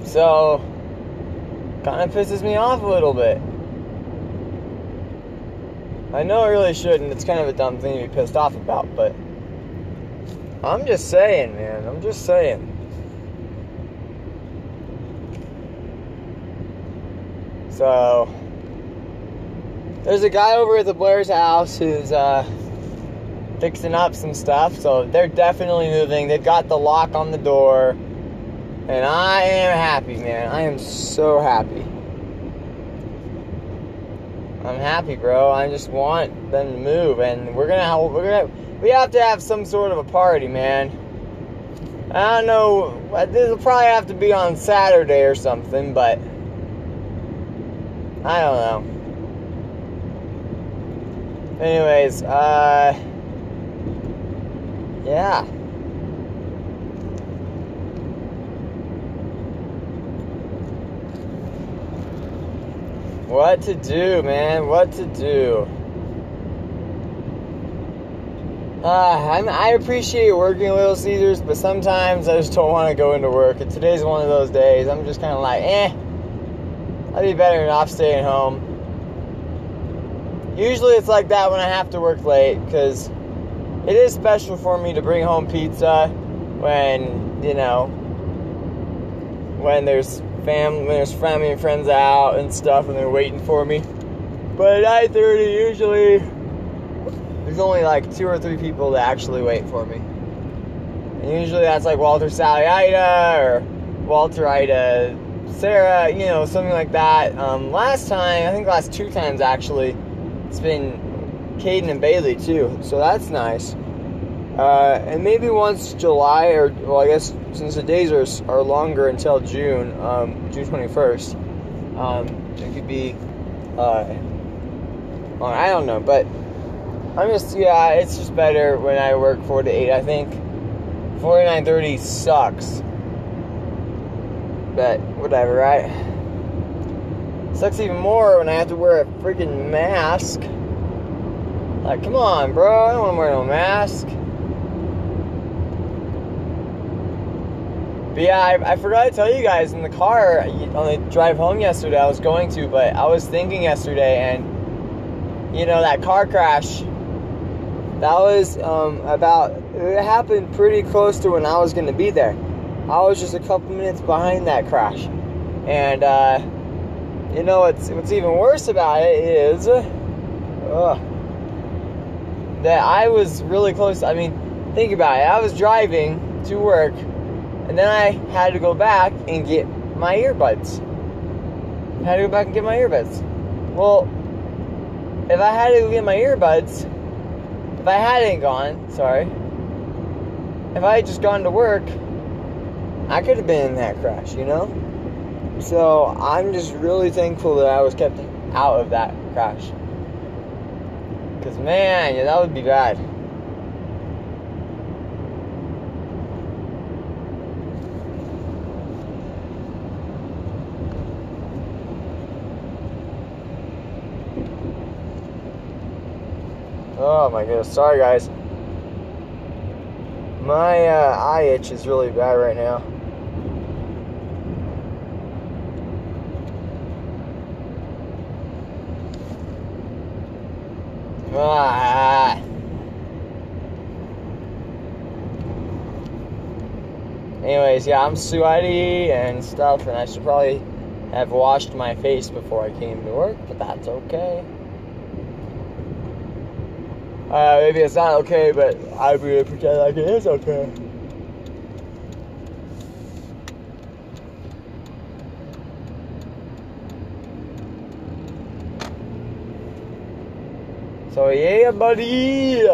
So, kind of pisses me off a little bit. I know I really shouldn't. It's kind of a dumb thing to be pissed off about, but I'm just saying, man. I'm just saying. So, there's a guy over at the Blair's house who's uh, fixing up some stuff. So they're definitely moving. They've got the lock on the door. And I am happy, man. I am so happy. I'm happy, bro. I just want them to move, and we're gonna have, we're gonna we have to have some sort of a party, man. I don't know. This will probably have to be on Saturday or something, but I don't know. Anyways, uh, yeah. What to do, man? What to do? Uh, I appreciate working Little Caesars, but sometimes I just don't want to go into work. And today's one of those days. I'm just kind of like, eh. I'd be better off staying home. Usually it's like that when I have to work late, because it is special for me to bring home pizza when, you know, when there's family, when there's family and friends out and stuff, and they're waiting for me. But at 9:30 usually there's only like two or three people that actually wait for me. And usually that's like Walter Sally Ida or Walter Ida Sarah, you know, something like that. Um, last time, I think last two times actually, it's been Caden and Bailey too, so that's nice. Uh, and maybe once July, or well, I guess since the days are, are longer until June, um, June 21st, um, it could be, uh, well, I don't know, but I'm just, yeah, it's just better when I work 4 to 8, I think. 49.30 sucks. But, whatever, right? Sucks even more when I have to wear a freaking mask. Like, come on, bro, I don't want to wear no mask. But yeah, I, I, forgot to tell you guys in the car on the drive home yesterday. I was going to, but I was thinking yesterday, and you know that car crash. That was um, about. It happened pretty close to when I was going to be there. I was just a couple minutes behind that crash, and uh, you know what's what's even worse about it is uh, that I was really close. I mean, think about it. I was driving to work and then I had to go back and get my earbuds. I had to go back and get my earbuds. Well, if I had to get my earbuds, if I hadn't gone, sorry, if I had just gone to work, I could have been in that crash, you know? So I'm just really thankful that I was kept out of that crash. Because, man, yeah, that would be bad. Oh my goodness. Sorry, guys. My uh, eye itch is really bad right now. Anyways, yeah, I'm sweaty and stuff, and I should probably have washed my face before I came to work, but that's okay. Uh, maybe it's not okay, but I'm gonna pretend like it is okay. Yeah, buddy.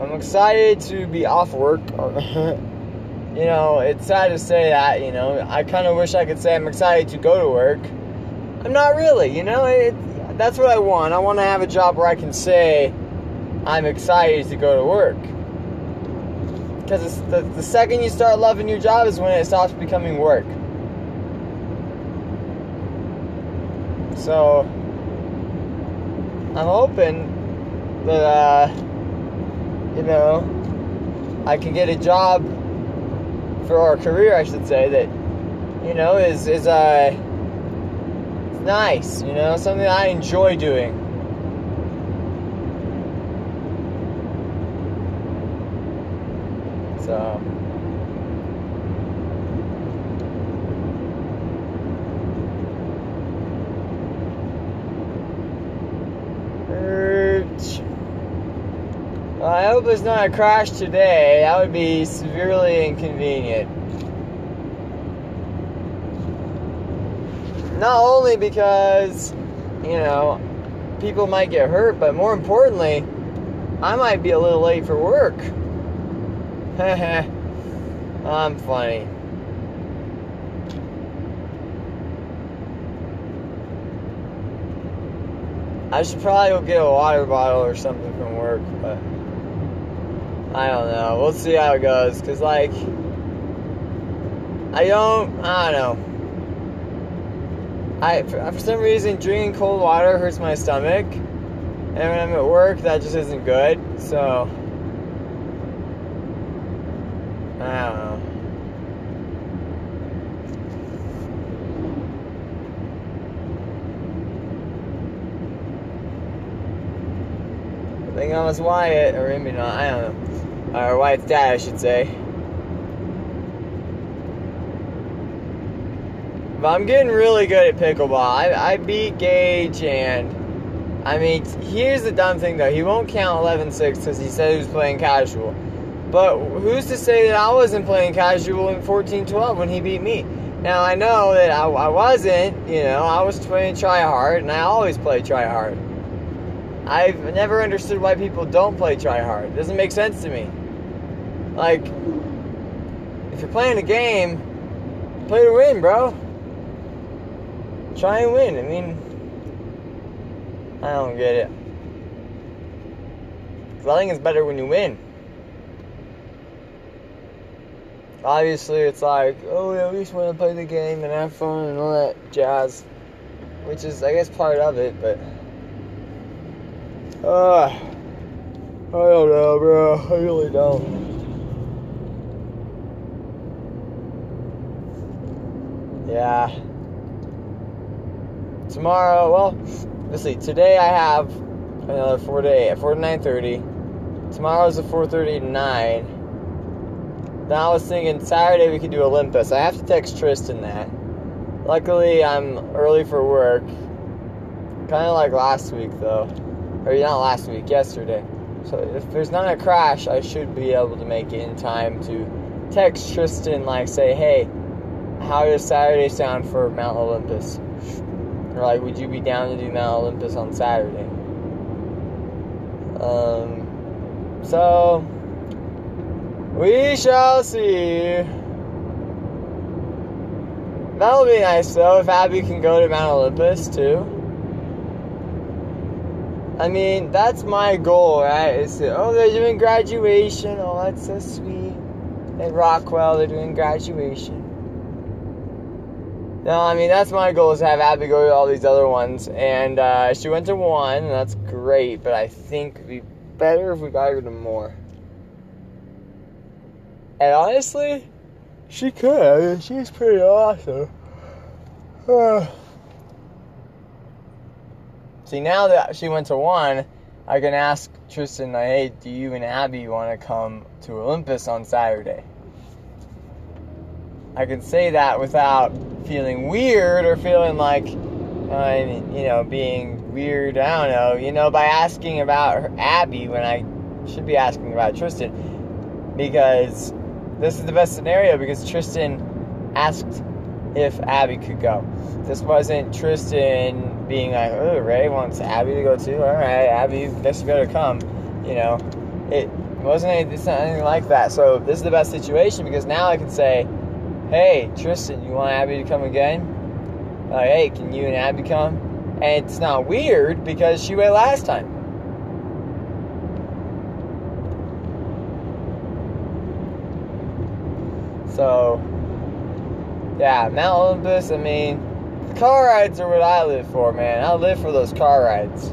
I'm excited to be off work. you know, it's sad to say that. You know, I kind of wish I could say I'm excited to go to work. I'm not really. You know, it, that's what I want. I want to have a job where I can say I'm excited to go to work. Because the, the second you start loving your job is when it stops becoming work. So, I'm hoping that, uh, you know, I can get a job for our career, I should say, that, you know, is, is, uh, nice, you know, something I enjoy doing. So. Hope not a crash today. That would be severely inconvenient. Not only because, you know, people might get hurt, but more importantly, I might be a little late for work. I'm funny. I should probably go get a water bottle or something from work, but I don't know. We'll see how it goes. Cause like, I don't, I don't know. I for, for some reason drinking cold water hurts my stomach, and when I'm at work, that just isn't good. So I don't know. I think I was Wyatt, or maybe not. I don't know. Or Wyatt's dad, I should say. But I'm getting really good at pickleball. I, I beat Gage, and I mean, here's the dumb thing though. He won't count 11 6 because he said he was playing casual. But who's to say that I wasn't playing casual in 14 12 when he beat me? Now, I know that I, I wasn't, you know, I was playing try hard, and I always play try hard. I've never understood why people don't play try hard. It doesn't make sense to me. Like, if you're playing a game, play to win, bro. Try and win. I mean, I don't get it. I think it's better when you win. Obviously, it's like, oh, yeah, we just want to play the game and have fun and all that jazz, which is, I guess, part of it, but. Uh, I don't know, bro. I really don't. Yeah. Tomorrow, well, let's see. Today I have another four day at four to nine thirty. Tomorrow's a four thirty to nine. Then I was thinking Saturday we could do Olympus. I have to text Tristan that. Luckily, I'm early for work. Kind of like last week though, or not last week, yesterday. So if there's not a crash, I should be able to make it in time to text Tristan like say, hey how does Saturday sound for Mount Olympus? Or like, would you be down to do Mount Olympus on Saturday? Um, so we shall see. That'll be nice though if Abby can go to Mount Olympus too. I mean, that's my goal, right? Is to, oh, they're doing graduation. Oh, that's so sweet. At Rockwell, they're doing graduation. No, I mean that's my goal is to have Abby go to all these other ones, and uh, she went to one, and that's great. But I think it'd be better if we got her to more. And honestly, she could. I mean, she's pretty awesome. See, now that she went to one, I can ask Tristan, hey, do you and Abby want to come to Olympus on Saturday? I can say that without feeling weird or feeling like, uh, you know, being weird. I don't know. You know, by asking about Abby when I should be asking about Tristan, because this is the best scenario. Because Tristan asked if Abby could go. This wasn't Tristan being like, "Oh, Ray wants Abby to go too." All right, Abby, you better come. You know, it wasn't anything, anything like that. So this is the best situation because now I can say hey, Tristan, you want Abby to come again? Like, hey, can you and Abby come? And it's not weird because she went last time. So, yeah, Mount Olympus, I mean, car rides are what I live for, man. I live for those car rides.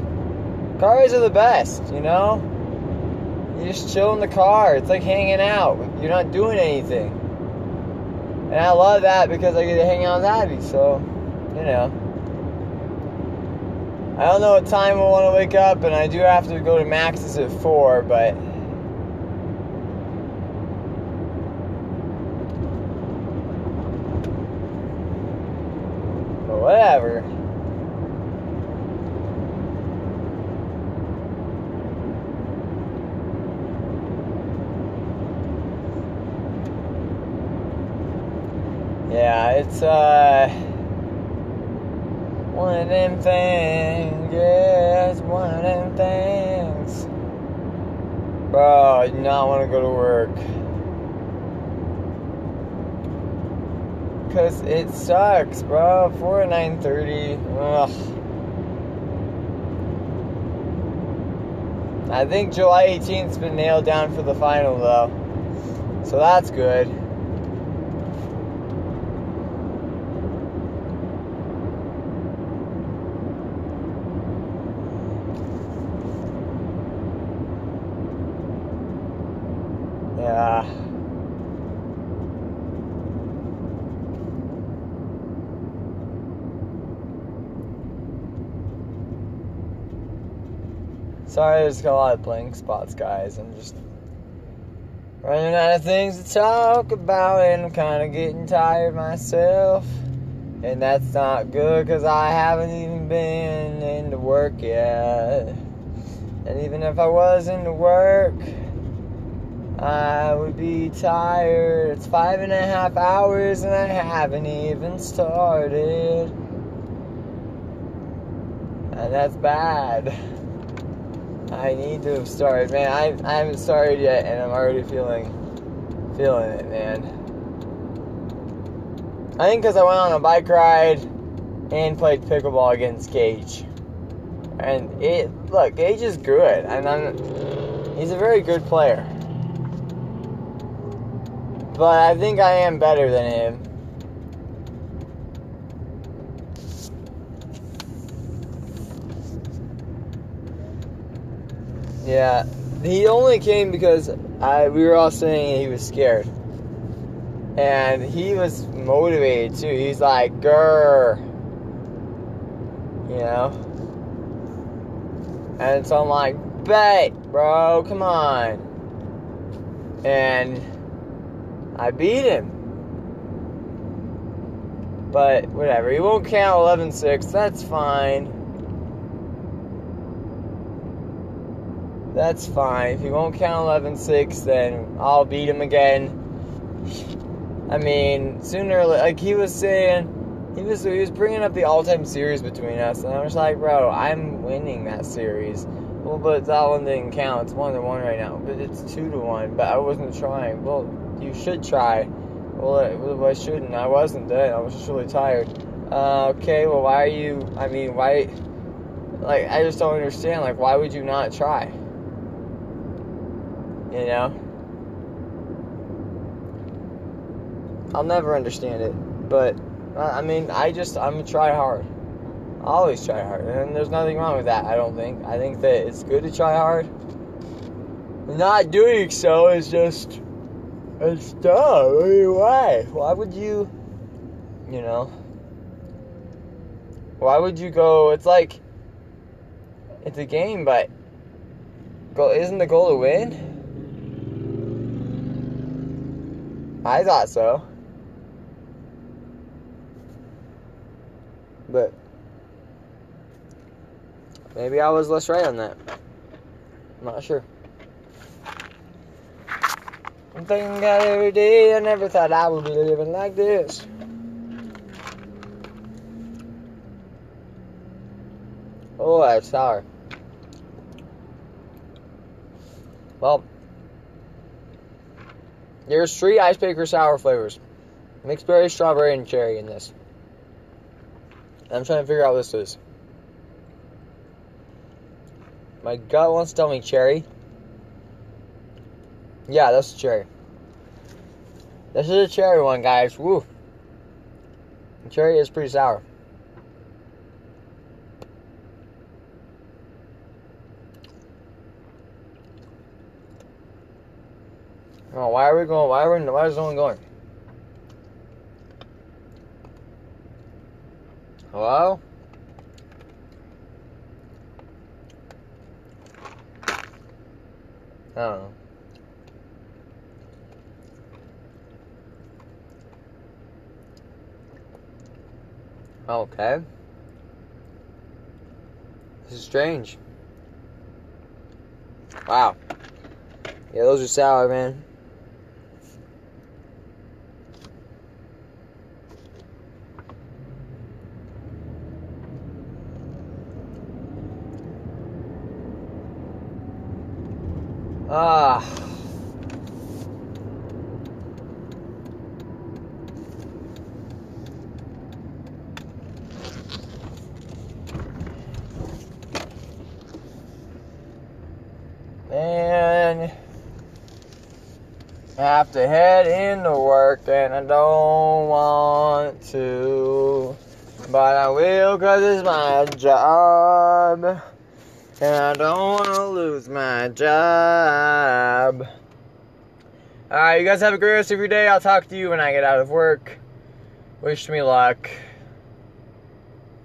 Car rides are the best, you know? You just chill in the car. It's like hanging out. You're not doing anything. And I love that because I get to hang out with Abby, so, you know. I don't know what time I want to wake up, and I do have to go to Max's at 4, but. Whatever. Yeah, it's uh one of them things. Yeah, it's one of them things. Bro, I do not want to go to work. Cause it sucks, bro. Four at nine thirty. Ugh. I think July 18th's been nailed down for the final though. So that's good. Yeah. Sorry, there's got a lot of blank spots, guys. I'm just running out of things to talk about, and I'm kind of getting tired myself. And that's not good because I haven't even been into work yet. And even if I was into work, I would be tired. It's five and a half hours and I haven't even started. And that's bad. I need to have started, man. I, I haven't started yet, and I'm already feeling feeling it, man. I think because I went on a bike ride and played pickleball against Gage, and it look Gage is good, and I'm he's a very good player, but I think I am better than him. Yeah, he only came because I we were all saying he was scared, and he was motivated too. He's like, "Grr," you know, and so I'm like, "Bet, bro, come on," and I beat him. But whatever, he won't count 11-6. That's fine. That's fine. If he won't count 11 6, then I'll beat him again. I mean, sooner like he was saying, he was he was bringing up the all-time series between us, and I was like, bro, I'm winning that series. Well, but that one didn't count. It's one to one right now, but it's two to one. But I wasn't trying. Well, you should try. Well, why shouldn't? I wasn't then. I was just really tired. Uh, okay, well, why are you? I mean, why? Like, I just don't understand. Like, why would you not try? You know? I'll never understand it. But, I mean, I just, I'm try hard. I always try hard. And there's nothing wrong with that, I don't think. I think that it's good to try hard. Not doing so is just, it's dumb. I mean, why? Why would you, you know? Why would you go, it's like, it's a game, but, isn't the goal to win? I thought so. But maybe I was less right on that. I'm not sure. I'm thinking about every day. I never thought I would be living like this. Oh, that's sour. Well, there's three ice Icebreaker sour flavors. Mixed berry, strawberry, and cherry in this. I'm trying to figure out what this is. My gut wants to tell me cherry. Yeah, that's cherry. This is a cherry one, guys. Woo. Cherry is pretty sour. Why are we going? Why are we? Why is no one going? Hello? I don't know. Okay. This is strange. Wow. Yeah, those are sour, man. Ah. Man, I have to head into work and I don't want to, but I will because it's my job. And I don't want to lose my job. Alright, you guys have a great rest of your day. I'll talk to you when I get out of work. Wish me luck.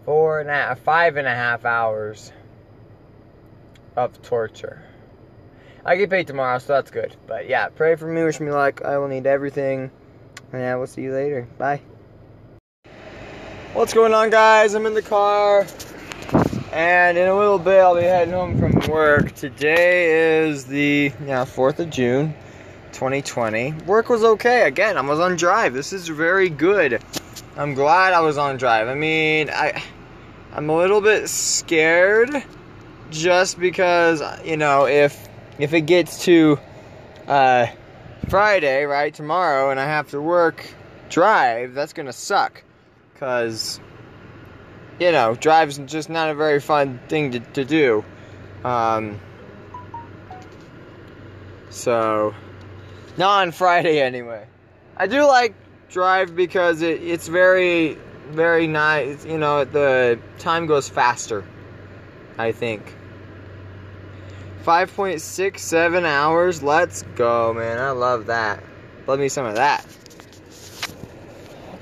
Four and a half, five and a half hours of torture. I get paid tomorrow, so that's good. But yeah, pray for me, wish me luck. I will need everything. And I will see you later. Bye. What's going on, guys? I'm in the car, and in a little bit, I'll be heading home from work. Today is the yeah 4th of June, 2020. Work was okay. Again, I was on drive. This is very good. I'm glad I was on drive. I mean, I I'm a little bit scared just because you know if if it gets to uh, Friday, right tomorrow, and I have to work drive, that's gonna suck because you know drive's just not a very fun thing to, to do um, so not on friday anyway i do like drive because it, it's very very nice you know the time goes faster i think 5.67 hours let's go man i love that love me some of that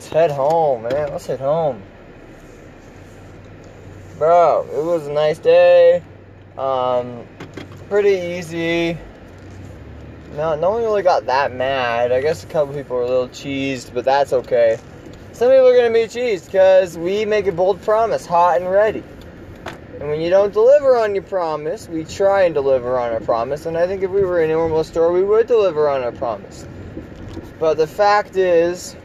Let's head home, man. Let's head home. Bro, it was a nice day. Um, pretty easy. No, no one really got that mad. I guess a couple people were a little cheesed, but that's okay. Some people are gonna be cheesed because we make a bold promise, hot and ready. And when you don't deliver on your promise, we try and deliver on our promise. And I think if we were in a normal store, we would deliver on our promise. But the fact is,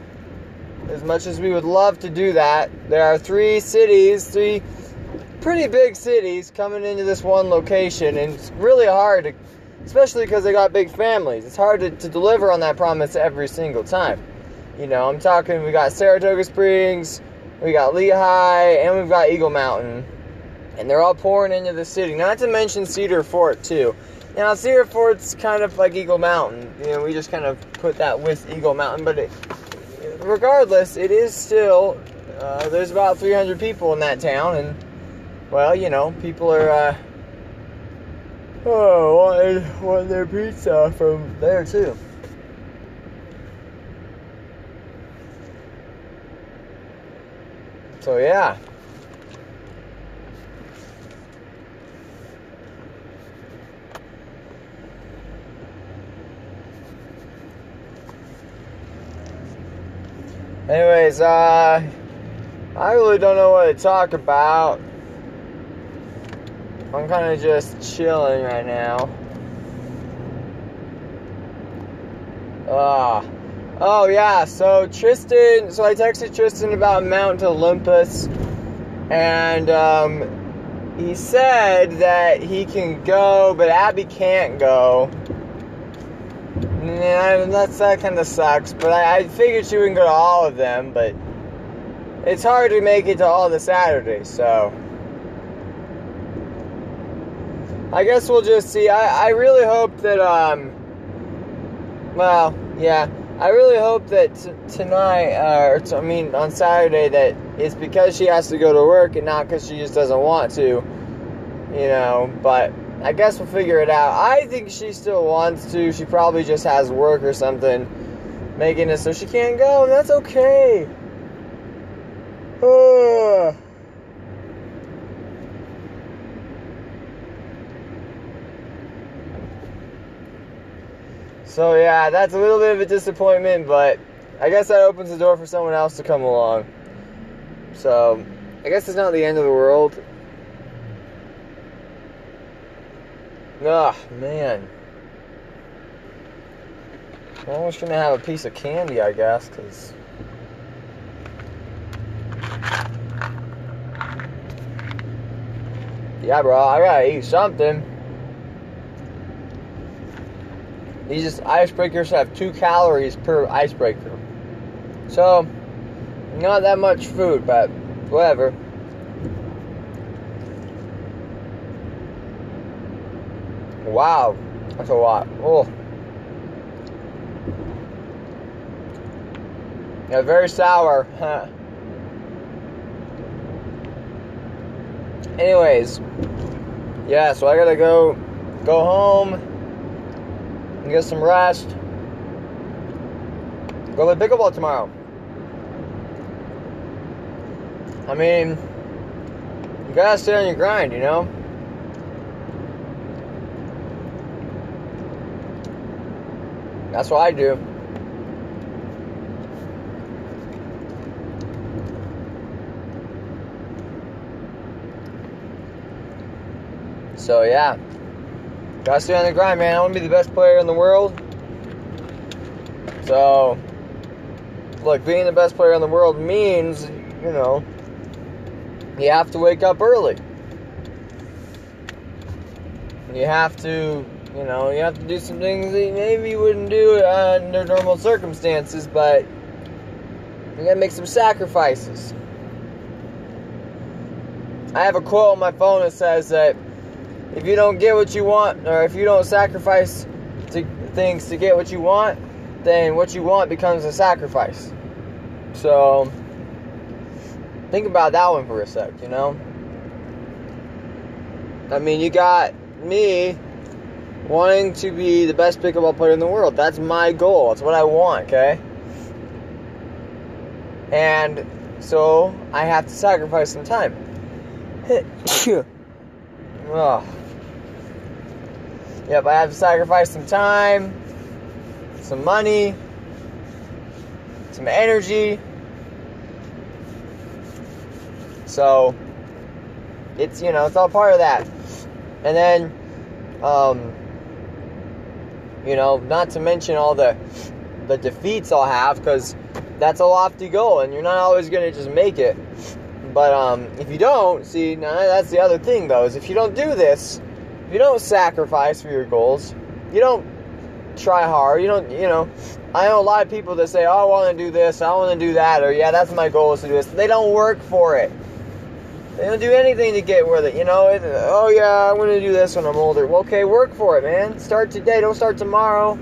as much as we would love to do that, there are three cities, three pretty big cities coming into this one location, and it's really hard, to, especially because they got big families. It's hard to, to deliver on that promise every single time. You know, I'm talking, we got Saratoga Springs, we got Lehi, and we've got Eagle Mountain. And they're all pouring into the city. Not to mention Cedar Fort, too. Now, Cedar Fort's kind of like Eagle Mountain. You know, we just kind of put that with Eagle Mountain, but it, regardless, it is still uh, there's about 300 people in that town, and well, you know, people are uh, oh wanting, wanting their pizza from there too. So yeah. Anyways, uh, I really don't know what to talk about. I'm kind of just chilling right now. Ah. Oh, yeah, so Tristan, so I texted Tristan about Mount Olympus, and, um, he said that he can go, but Abby can't go. Yeah, that's that kind of sucks. But I, I figured she wouldn't go to all of them. But it's hard to make it to all the Saturdays, so I guess we'll just see. I, I really hope that um. Well, yeah, I really hope that t- tonight, uh, or t- I mean on Saturday, that it's because she has to go to work and not because she just doesn't want to. You know, but I guess we'll figure it out. I think she still wants to. She probably just has work or something making it so she can't go, and that's okay. so yeah, that's a little bit of a disappointment, but I guess that opens the door for someone else to come along. So I guess it's not the end of the world. Ah, man. I'm just gonna have a piece of candy, I guess, because. Yeah, bro, I gotta eat something. These icebreakers have two calories per icebreaker. So, not that much food, but whatever. Wow, that's a lot. Oh. Yeah, very sour. Huh. Anyways, yeah, so I gotta go go home and get some rest. Go play pickleball tomorrow. I mean, you gotta stay on your grind, you know? That's what I do. So, yeah gotta stay on the grind, man. I want to be the best player in the world. So, look, being the best player in the world means, you know, you have to wake up early. You have to, you know, you have to do some things that maybe you wouldn't do uh, under normal circumstances, but you gotta make some sacrifices. I have a quote on my phone that says that if you don't get what you want, or if you don't sacrifice to things to get what you want, then what you want becomes a sacrifice. So think about that one for a sec, you know? I mean, you got me wanting to be the best pickleball player in the world. That's my goal. That's what I want, okay? And so I have to sacrifice some time. oh. Yep, I have to sacrifice some time, some money, some energy. So it's you know it's all part of that. And then um you know, not to mention all the the defeats I'll have because that's a lofty goal and you're not always going to just make it. But um, if you don't, see, that's the other thing though, is if you don't do this, you don't sacrifice for your goals, you don't try hard, you don't, you know, I know a lot of people that say, oh, I want to do this, I want to do that, or yeah, that's my goal is to do this. They don't work for it. They don't do anything to get with it, you know. It, oh yeah, I'm to do this when I'm older. Well, okay, work for it, man. Start today, don't start tomorrow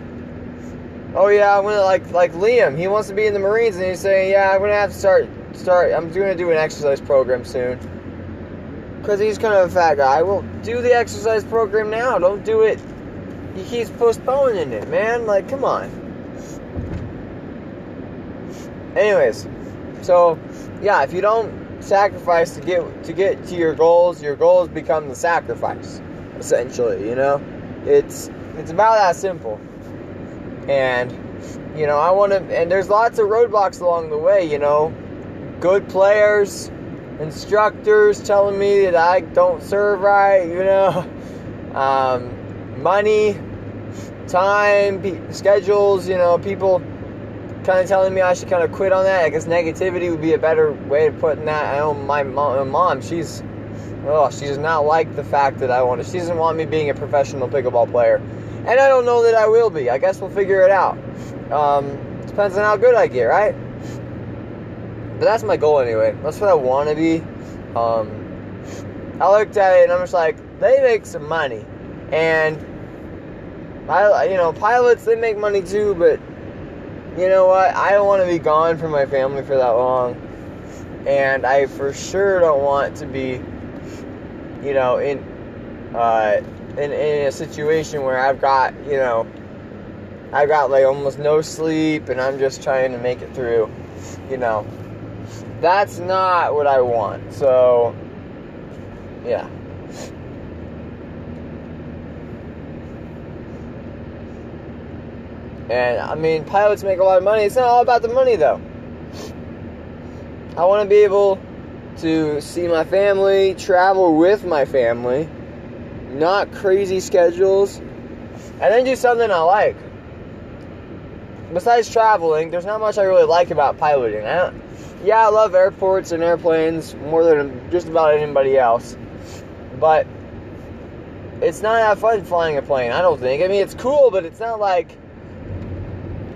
oh yeah, I'm gonna like like Liam. He wants to be in the Marines, and he's saying, yeah, I'm gonna have to start start. I'm gonna do an exercise program soon. Cause he's kind of a fat guy. Well, do the exercise program now. Don't do it. He keeps postponing it, man. Like, come on. Anyways, so yeah, if you don't sacrifice to get to get to your goals, your goals become the sacrifice. Essentially, you know, it's it's about that simple. And, you know, I want to, and there's lots of roadblocks along the way, you know. Good players, instructors telling me that I don't serve right, you know. Um, money, time, schedules, you know, people kind of telling me I should kind of quit on that. I guess negativity would be a better way of putting that. I know my mom, she's, oh, she does not like the fact that I want to, she doesn't want me being a professional pickleball player. And I don't know that I will be. I guess we'll figure it out. Um, depends on how good I get, right? But that's my goal anyway. That's what I want to be. Um, I looked at it and I'm just like, they make some money. And, I, you know, pilots, they make money too, but you know what? I don't want to be gone from my family for that long. And I for sure don't want to be, you know, in, uh, in, in a situation where I've got, you know, I've got like almost no sleep and I'm just trying to make it through, you know. That's not what I want. So, yeah. And I mean, pilots make a lot of money. It's not all about the money though. I want to be able to see my family, travel with my family, not crazy schedules, and then do something I like. Besides traveling, there's not much I really like about piloting. I yeah, I love airports and airplanes more than just about anybody else, but it's not that fun flying a plane. I don't think. I mean, it's cool, but it's not like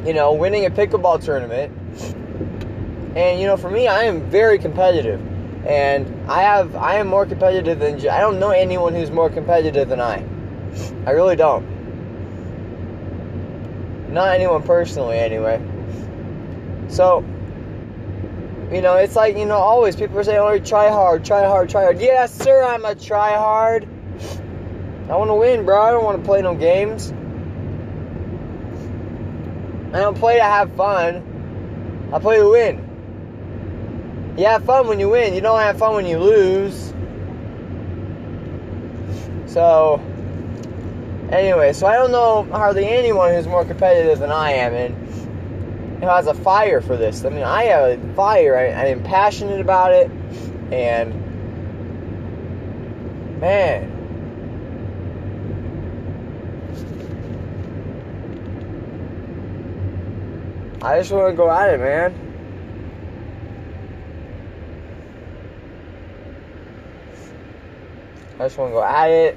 you know winning a pickleball tournament. And you know, for me, I am very competitive and I have I am more competitive than I don't know anyone who's more competitive than I. I really don't. Not anyone personally, anyway. So, you know, it's like you know, always people say, "Oh, try hard, try hard, try hard." Yes, sir, I'm a try hard. I want to win, bro. I don't want to play no games. I don't play to have fun. I play to win. You have fun when you win. You don't have fun when you lose. So, anyway, so I don't know hardly anyone who's more competitive than I am and who has a fire for this. I mean, I have a fire. I, I am passionate about it, and man. I just want to go at it, man. I just want to go at it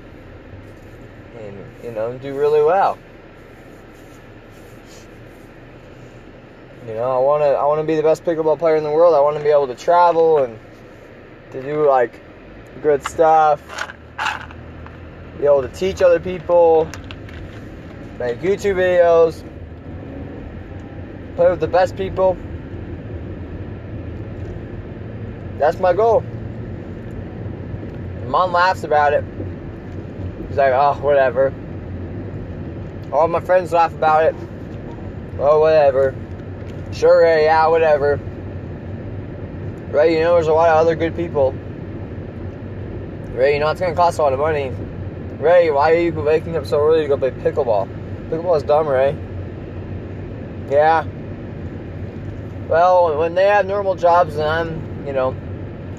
and, you know, do really well. You know, I want to I want to be the best pickleball player in the world. I want to be able to travel and to do like good stuff. Be able to teach other people, make YouTube videos, play with the best people. That's my goal. Mom laughs about it. He's like, oh, whatever. All my friends laugh about it. Oh, whatever. Sure, yeah, whatever. Right, you know, there's a lot of other good people. Ray, you know, it's gonna cost a lot of money. Ray, why are you waking up so early to go play pickleball? Pickleball is dumb, Ray. Yeah. Well, when they have normal jobs and I'm, you know,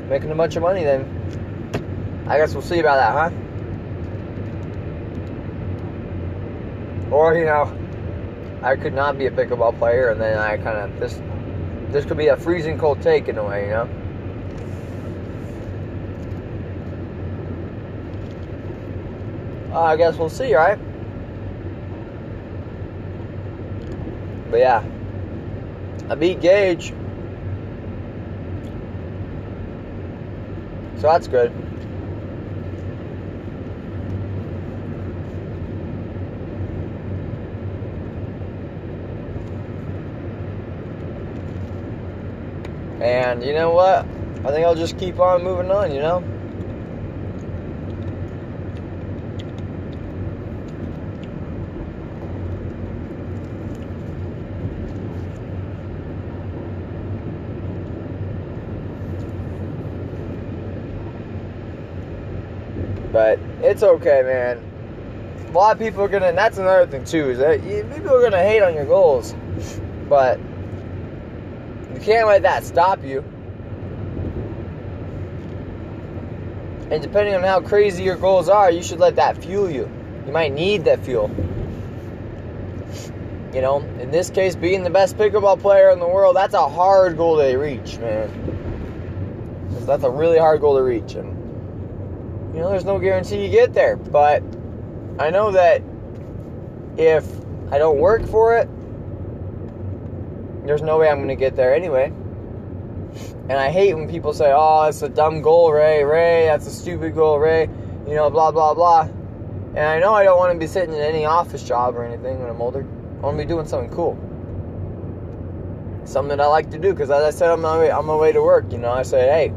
making a bunch of money, then I guess we'll see about that, huh? Or, you know, I could not be a pickleball player and then I kind of, this, this could be a freezing cold take in a way, you know? Uh, I guess we'll see, right? But yeah, I beat Gage. So that's good. And you know what? I think I'll just keep on moving on, you know? But it's okay, man. A lot of people are gonna, and that's another thing too, is that people are gonna hate on your goals. But can't let that stop you. And depending on how crazy your goals are, you should let that fuel you. You might need that fuel. You know, in this case, being the best pickleball player in the world, that's a hard goal to reach, man. That's a really hard goal to reach. And, you know, there's no guarantee you get there. But I know that if I don't work for it, there's no way I'm going to get there anyway. And I hate when people say, oh, it's a dumb goal, Ray. Ray, that's a stupid goal, Ray. You know, blah, blah, blah. And I know I don't want to be sitting in any office job or anything when I'm older. I want to be doing something cool. Something that I like to do. Because as I said on my, way, on my way to work, you know, I say, hey,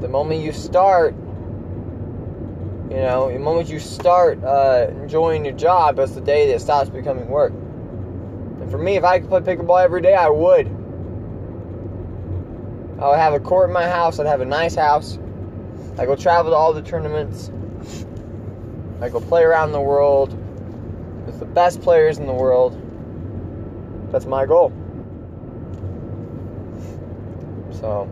the moment you start, you know, the moment you start uh, enjoying your job, that's the day that stops becoming work. For me, if I could play pickleball every day, I would. I would have a court in my house. I'd have a nice house. I go travel to all the tournaments. I go play around the world with the best players in the world. That's my goal. So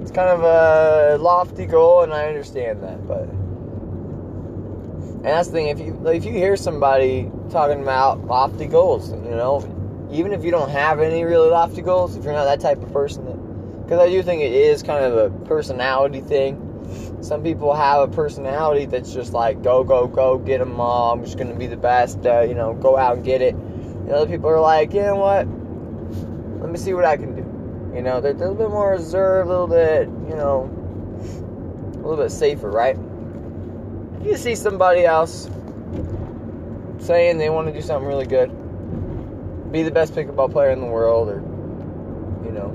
it's kind of a lofty goal, and I understand that, but and that's the thing. If you if you hear somebody talking about lofty goals, you know, even if you don't have any really lofty goals, if you're not that type of person, because I do think it is kind of a personality thing. Some people have a personality that's just like go go go get them all. I'm just gonna be the best. Uh, you know, go out and get it. And other people are like, you know what? Let me see what I can do. You know, they're, they're a little bit more reserved, a little bit, you know, a little bit safer, right? If you see somebody else saying they want to do something really good, be the best pickleball player in the world, or you know,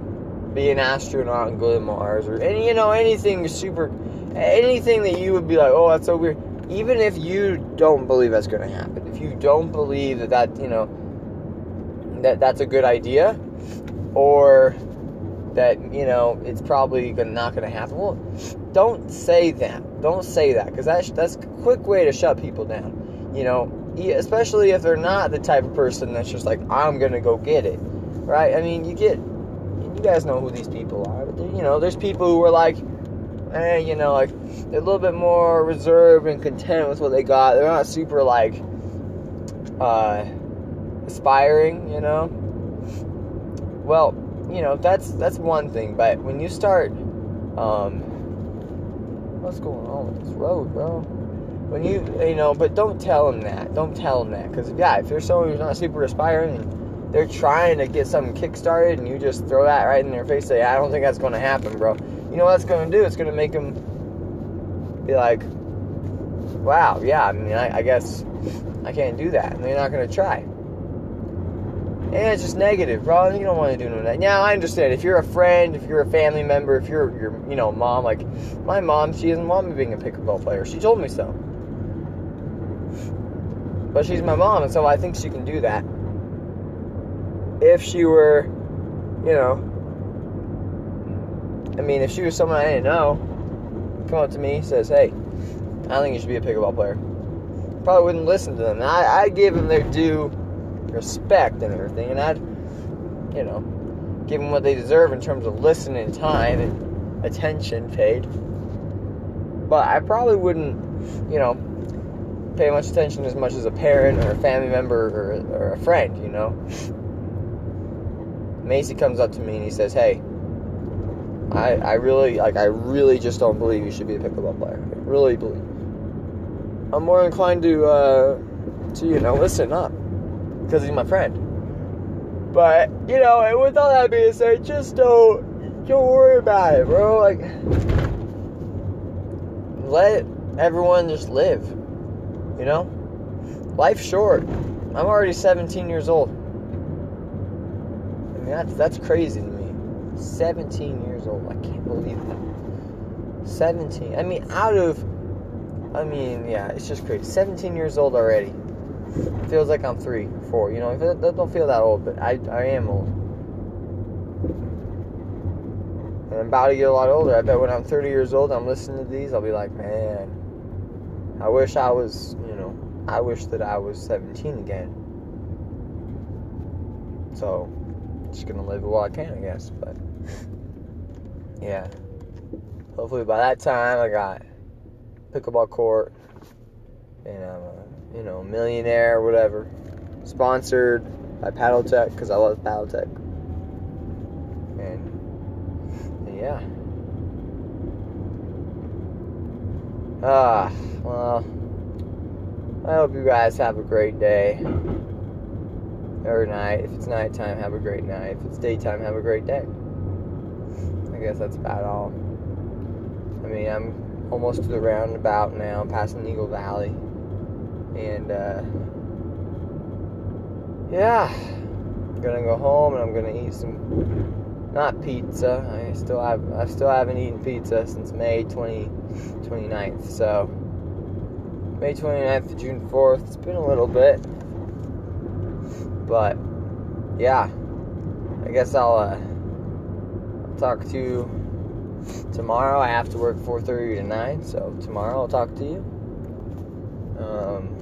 be an astronaut and go to Mars, or any you know anything super, anything that you would be like, oh, that's so weird. Even if you don't believe that's going to happen, if you don't believe that that you know that that's a good idea, or that you know it's probably not going to happen. Well, don't say that. Don't say that because that's that's a quick way to shut people down. You know, especially if they're not the type of person that's just like I'm gonna go get it, right? I mean, you get you guys know who these people are. You know, there's people who are like, eh, you know, like they're a little bit more reserved and content with what they got. They're not super like, uh, aspiring, you know. Well, you know that's that's one thing, but when you start, um, what's going on with this road, bro? When you you know, but don't tell them that. Don't tell them that, because yeah, if you're someone who's not super aspiring and they're trying to get something kick-started and you just throw that right in their face, say, I don't think that's going to happen, bro. You know what going to do? It's going to make them be like, wow, yeah, I mean, I, I guess I can't do that. And they're not going to try. And it's just negative, bro. You don't want to do of that. Now, I understand. If you're a friend, if you're a family member, if you're, your, you know, mom, like, my mom, she doesn't want me being a pickleball player. She told me so. But she's my mom, and so I think she can do that. If she were, you know, I mean, if she was someone I didn't know, come up to me, says, hey, I think you should be a pickleball player. Probably wouldn't listen to them. I, I give them their due respect and everything, and I'd, you know, give them what they deserve in terms of listening time and attention paid. But I probably wouldn't, you know, pay much attention as much as a parent or a family member or, or a friend, you know. Macy comes up to me and he says, "Hey, I, I really like I really just don't believe you should be a pickleball player. I really believe. I'm more inclined to uh, to you know listen up because he's my friend. But you know, and with all that being said, just don't don't worry about it, bro. Like let everyone just live. You know, life's short. I'm already 17 years old. I mean, that's that's crazy to me. 17 years old. I can't believe that. 17. I mean, out of. I mean, yeah, it's just crazy. 17 years old already. feels like I'm three, You know, if it don't feel that old, but I, I am old. And I'm about to get a lot older. I bet when I'm 30 years old, I'm listening to these, I'll be like, man, I wish I was, you know, I wish that I was 17 again. So, just gonna live while I can, I guess. But yeah, hopefully by that time I got pickleball court and I'm a you know millionaire or whatever. Sponsored by Paddletek because I love Paddletek. And, yeah. Ah, well, I hope you guys have a great day or night. If it's nighttime, have a great night. If it's daytime, have a great day. I guess that's about all. I mean, I'm almost to the roundabout now, passing Eagle Valley. And, uh, yeah, I'm gonna go home and I'm gonna eat some, not pizza. I still have, I still haven't eaten pizza since May 20, 29th. So, May 29th to June 4th. It's been a little bit. But yeah, I guess I'll uh, talk to you tomorrow. I have to work 4:30 to 9, so tomorrow I'll talk to you. Um,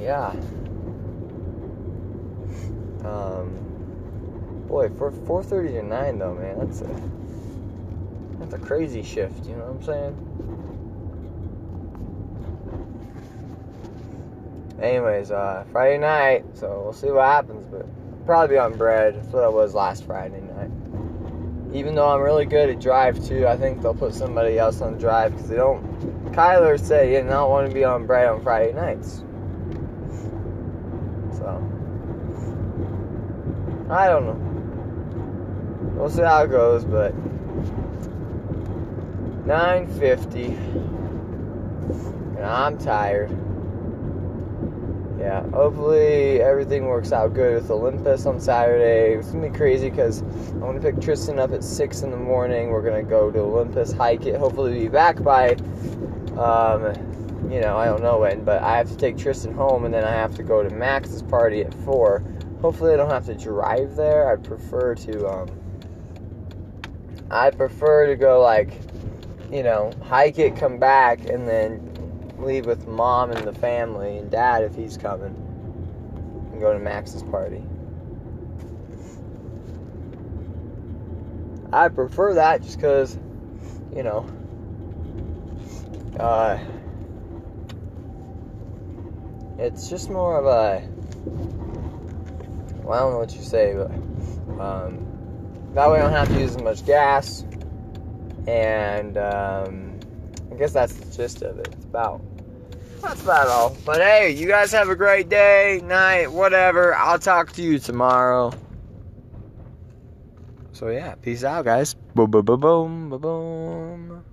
yeah. Um, boy, for 4:30 to 9 though, man, that's a that's a crazy shift. You know what I'm saying? anyways, uh, Friday night, so we'll see what happens, but probably on bread. That's what I was last Friday night. Even though I'm really good at drive too, I think they'll put somebody else on drive because they don't. Kyler said he did not want to be on bread on Friday nights. So I don't know. We'll see how it goes, but 950 and I'm tired yeah, hopefully everything works out good with Olympus on Saturday. It's gonna be crazy because I'm gonna pick Tristan up at six in the morning. We're gonna go to Olympus, hike it. Hopefully, be back by, um, you know, I don't know when, but I have to take Tristan home, and then I have to go to Max's party at four. Hopefully, I don't have to drive there. I'd prefer to, um, I prefer to go like, you know, hike it, come back, and then leave with mom and the family and dad if he's coming and go to Max's party. I prefer that just because, you know, uh, It's just more of a. Well, I don't know what you say, but um, that way I don't have to use as much gas. And um, I guess that's the gist of it. It's about. That's about all. But hey, you guys have a great day, night, whatever. I'll talk to you tomorrow. So yeah, peace out, guys. Boom, boom, boom, boom, boom, boom.